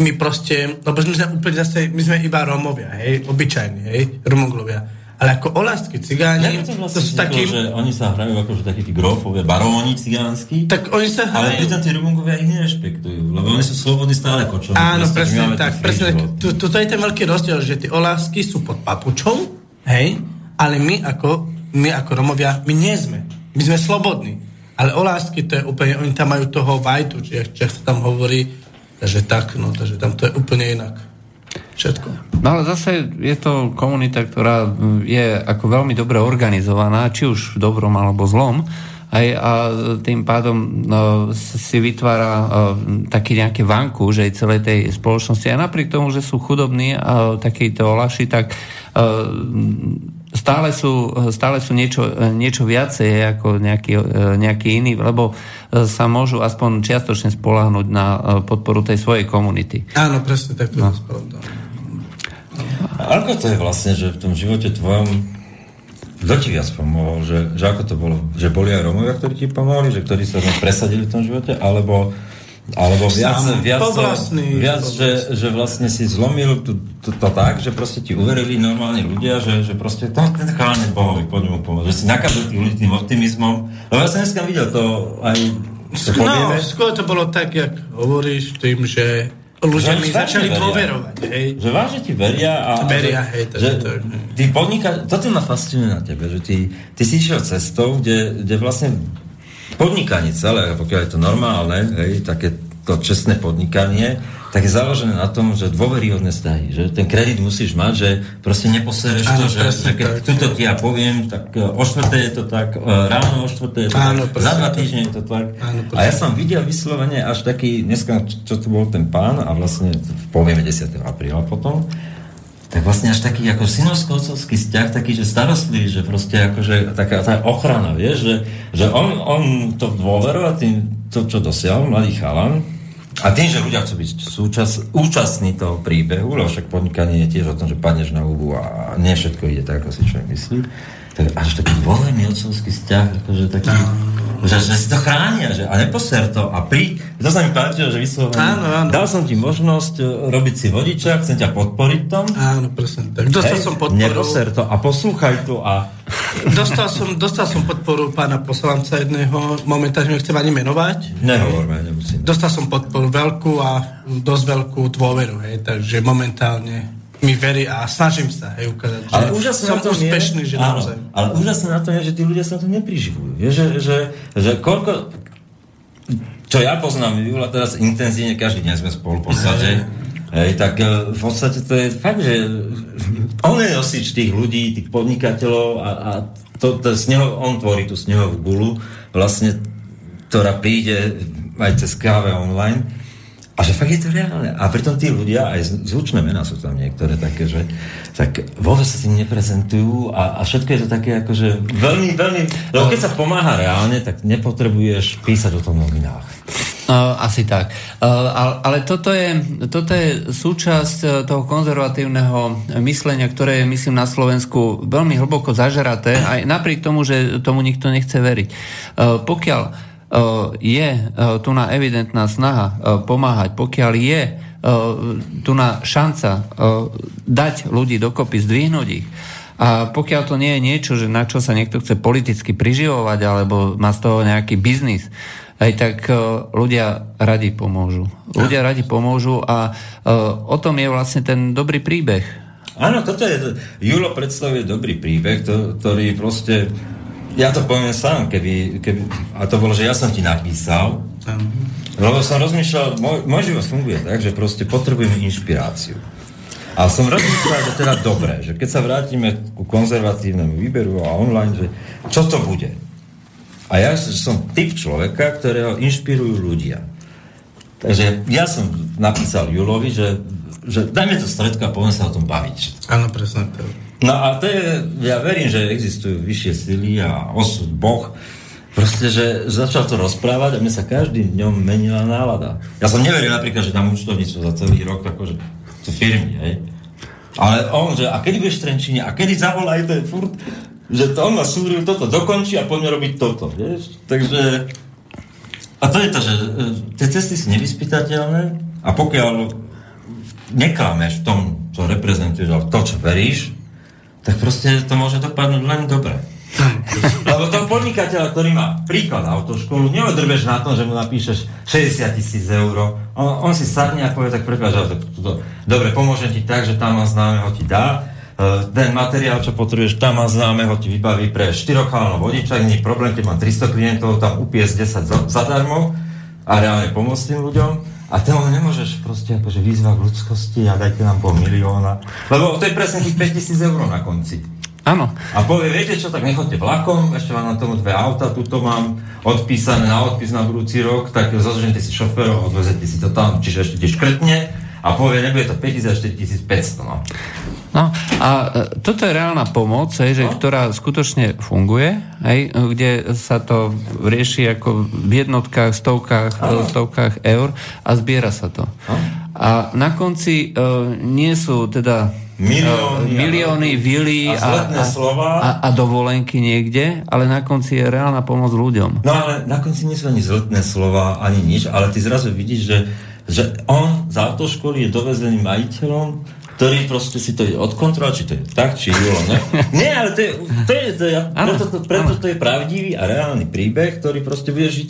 my proste, lebo my sme úplne zase, my sme iba Romovia, hej, obyčajní, hej, Romunglovia. Ale ako olásky cigáni, Ja to to vlastne sú takí, že oni sa hrajú ako že takí tí grofovia, baróni cigánsky, tak oni sa ale hrajú... pritom tí Rumungovia ich nerešpektujú, lebo oni sú slobodní stále kočom. Áno, presne tak. Presne tak. to je ten veľký rozdiel, že tie olásky sú pod papučou, hej, ale my ako, my ako Romovia, my nie sme. My sme slobodní. Ale olásky, to je úplne, oni tam majú toho vajtu, či či sa tam hovorí, takže tak, no, takže tam to je úplne inak. Všetko. No ale zase je to komunita, ktorá je ako veľmi dobre organizovaná, či už v dobrom alebo zlom. Aj, a tým pádom no, si vytvára uh, taký nejaký vanku, že aj celej tej spoločnosti. A napriek tomu, že sú chudobní a takíto olaši, tak uh, stále sú, stále sú niečo, niečo viacej ako nejaký, uh, nejaký iný, lebo uh, sa môžu aspoň čiastočne spolahnuť na uh, podporu tej svojej komunity. Áno, presne tak to No. je. A ako to je vlastne, že v tom živote tvojom kto ti viac pomohol? Že, že ako to bolo? Že boli aj Romovia, ktorí ti pomohli? Že ktorí sa tam presadili v tom živote? Alebo, alebo viac, Sám, viac, po vlastný- viac že, že vlastne si zlomil to, to, to tak, že proste ti uverili normálni ľudia, že, že proste to, ten chalán je Bohovi, poďme mu pomôcť. Že si nakazil tých ľudí tým optimizmom. Lebo ja som dneska videl to aj to No, povieme. skôr to bolo tak, jak hovoríš, tým, že ľudia mi začali veria. dôverovať, hej. Že vážne ti veria a... Veria, že, hej, to- že to- ty podniká, toto ma fascinuje na tebe, že ty, ty si išiel cestou, kde, kde vlastne podnikanie celé, pokiaľ je to normálne, hej, také to čestné podnikanie, tak je založené na tom, že dôveryhodné vzťahy, že ten kredit musíš mať, že proste neposereš to, že, že keď tak. tuto ti ja poviem, tak e, o štvrté je to tak, e, ráno o štvrté je to Áno, tak, za dva týždne je to tak. Áno, a ja som videl vyslovene až taký, dneska, čo tu bol ten pán, a vlastne povieme 10. apríla potom, tak vlastne až taký ako synovsko-otcovský vzťah, taký, že starostlivý, že proste akože taká tá ochrana, vieš, že, že on, on to dôveroval tým, to, čo dosiahol, mladý chalan, a tým, že ľudia chcú byť súčas, účastní toho príbehu, lebo však podnikanie je tiež o tom, že padneš na hubu a nie všetko ide tak, ako si človek myslí, tak až taký dôverný otcovský vzťah, akože taký, že, že si to chránia, že, a neposer to a pri, to sa mi páčilo, že vyslovene, Áno, áno. dal som ti možnosť e, robiť si vodiča, chcem ťa podporiť tom, Áno, presne tak. Dostal Hej, som podporu. Neposer to a poslúchaj to a... Dostal som, dostal som podporu pána poslanca jedného, momentálne ho chcem ani menovať. Nehovorme, nemusím. Dostal som podporu veľkú a dosť veľkú dôveru, hej, takže momentálne mi verí a snažím sa, hej, ukázať, že Ale úžasné som na tom úspešný, je, že áno, naozaj. Ale úžasné na tom je, že tí ľudia sa to nepriživujú. Vieš, že, že, že koľko... Čo ja poznám, Jula teraz intenzívne, každý deň sme spolu v podstate. Hej, tak e, v podstate to je fakt, že on je nosič tých ľudí, tých podnikateľov a, a to, to sneho, on tvorí tú snehovú gulu, vlastne, ktorá príde aj cez káve online. A že fakt je to reálne. A pritom tí ľudia, aj zvučné mená sú tam niektoré také, že tak vôbec sa tým neprezentujú a, a všetko je to také akože veľmi, veľmi... Lebo keď sa pomáha reálne, tak nepotrebuješ písať o tom novinách. Uh, asi tak. Uh, ale, toto je, toto je súčasť uh, toho konzervatívneho myslenia, ktoré je, myslím, na Slovensku veľmi hlboko zažeraté, aj napriek tomu, že tomu nikto nechce veriť. Uh, pokiaľ je uh, tu na evidentná snaha uh, pomáhať, pokiaľ je tu na šanca dať ľudí dokopy, zdvihnúť ich, a pokiaľ to nie je niečo, že na čo sa niekto chce politicky priživovať alebo má z toho nejaký biznis, aj tak ľudia radi pomôžu. Ľudia radi pomôžu a o tom je vlastne ten dobrý príbeh. Áno, toto je... Julo predstavuje dobrý príbeh, to, ktorý proste... Ja to poviem sám, keby, keby... A to bolo, že ja som ti napísal, lebo som rozmýšľal, môj, môj život funguje tak, že proste potrebujeme inšpiráciu. A som rozmýšľal, že teda dobre, že keď sa vrátime ku konzervatívnemu výberu a online, že čo to bude? A ja som typ človeka, ktorého inšpirujú ľudia. Takže ja som napísal Julovi, že, že dajme to stredko a poďme sa o tom baviť. Áno, presne tak. No a to je, ja verím, že existujú vyššie sily a osud, Boh, proste, že začal to rozprávať a mne sa každým dňom menila nálada. Ja som neveril napríklad, že tam účtovníctvo za celý rok, akože to firmy, hej. Ale on, že a kedy budeš v Trenčine, a kedy zavolaj, to je furt, že to on ma súril, toto dokončí a poďme robiť toto, vieš. Takže, a to je to, že e, tie cesty sú nevyspytateľné a pokiaľ neklameš v tom, čo reprezentuješ, ale to, čo veríš, tak proste to môže dopadnúť len dobre. Lebo toho podnikateľa, ktorý má príklad autoškolu, neodrbeš na tom, že mu napíšeš 60 tisíc eur. On, on si sadne a povie, tak prepáč, ale to, to, to, dobre, pomôžem ti tak, že tam má známeho ti dá. Uh, ten materiál, čo potrebuješ, tam má známeho ti vybaví pre štyrokálno vodiča, nie je problém, keď mám 300 klientov, tam upies 10 za, zadarmo a reálne pomôcť tým ľuďom. A tomu nemôžeš proste akože výzva k ľudskosti a dajte nám pol milióna. Lebo to je presne tých 5000 eur na konci. Áno. A povie, viete čo, tak nechoďte vlakom, ešte vám na tomu dve auta, tuto mám odpísané na odpis na budúci rok, tak zožente si šoférov, odvezete si to tam, čiže ešte škrtne a povie, nebude to 5000, ešte 1500, no. No a e, toto je reálna pomoc, hej, že, no? ktorá skutočne funguje, hej, kde sa to rieši ako v jednotkách, stovkách, no. stovkách eur a zbiera sa to. No? A na konci uh, nie sú teda milióny, milióny vily a, a, slova. A, a dovolenky niekde, ale na konci je reálna pomoc ľuďom. No ale na konci nie sú ani zletné slova, ani nič, ale ty zrazu vidíš, že, že on z autoškoly je dovezený majiteľom, ktorý proste si to je odkontrolovať, či to je tak, či Julo, ne? Nie, ale to je, to je, to je preto, to, preto to je pravdivý a reálny príbeh, ktorý proste bude žiť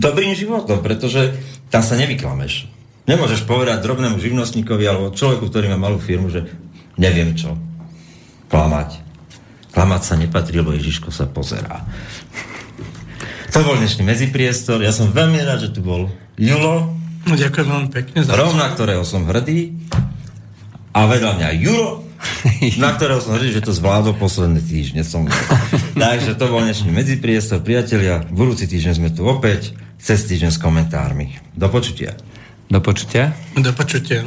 dobrým životom, pretože tam sa nevyklameš. Nemôžeš povedať drobnému živnostníkovi alebo človeku, ktorý má malú firmu, že neviem čo. Klamať. Klamať sa nepatrí, lebo Ježiško sa pozerá. To bol dnešný medzipriestor. Ja som veľmi rád, že tu bol Julo. No, ďakujem veľmi pekne za Rom, na ktorého som hrdý. A vedľa mňa Juro, na ktorého som hrdý, že to zvládol posledné týždne. Som... Takže to bol dnešný medzipriestor. Priatelia, budúci týždeň sme tu opäť, cez týždeň s komentármi. Do počutia. Do počutia. Do počutia.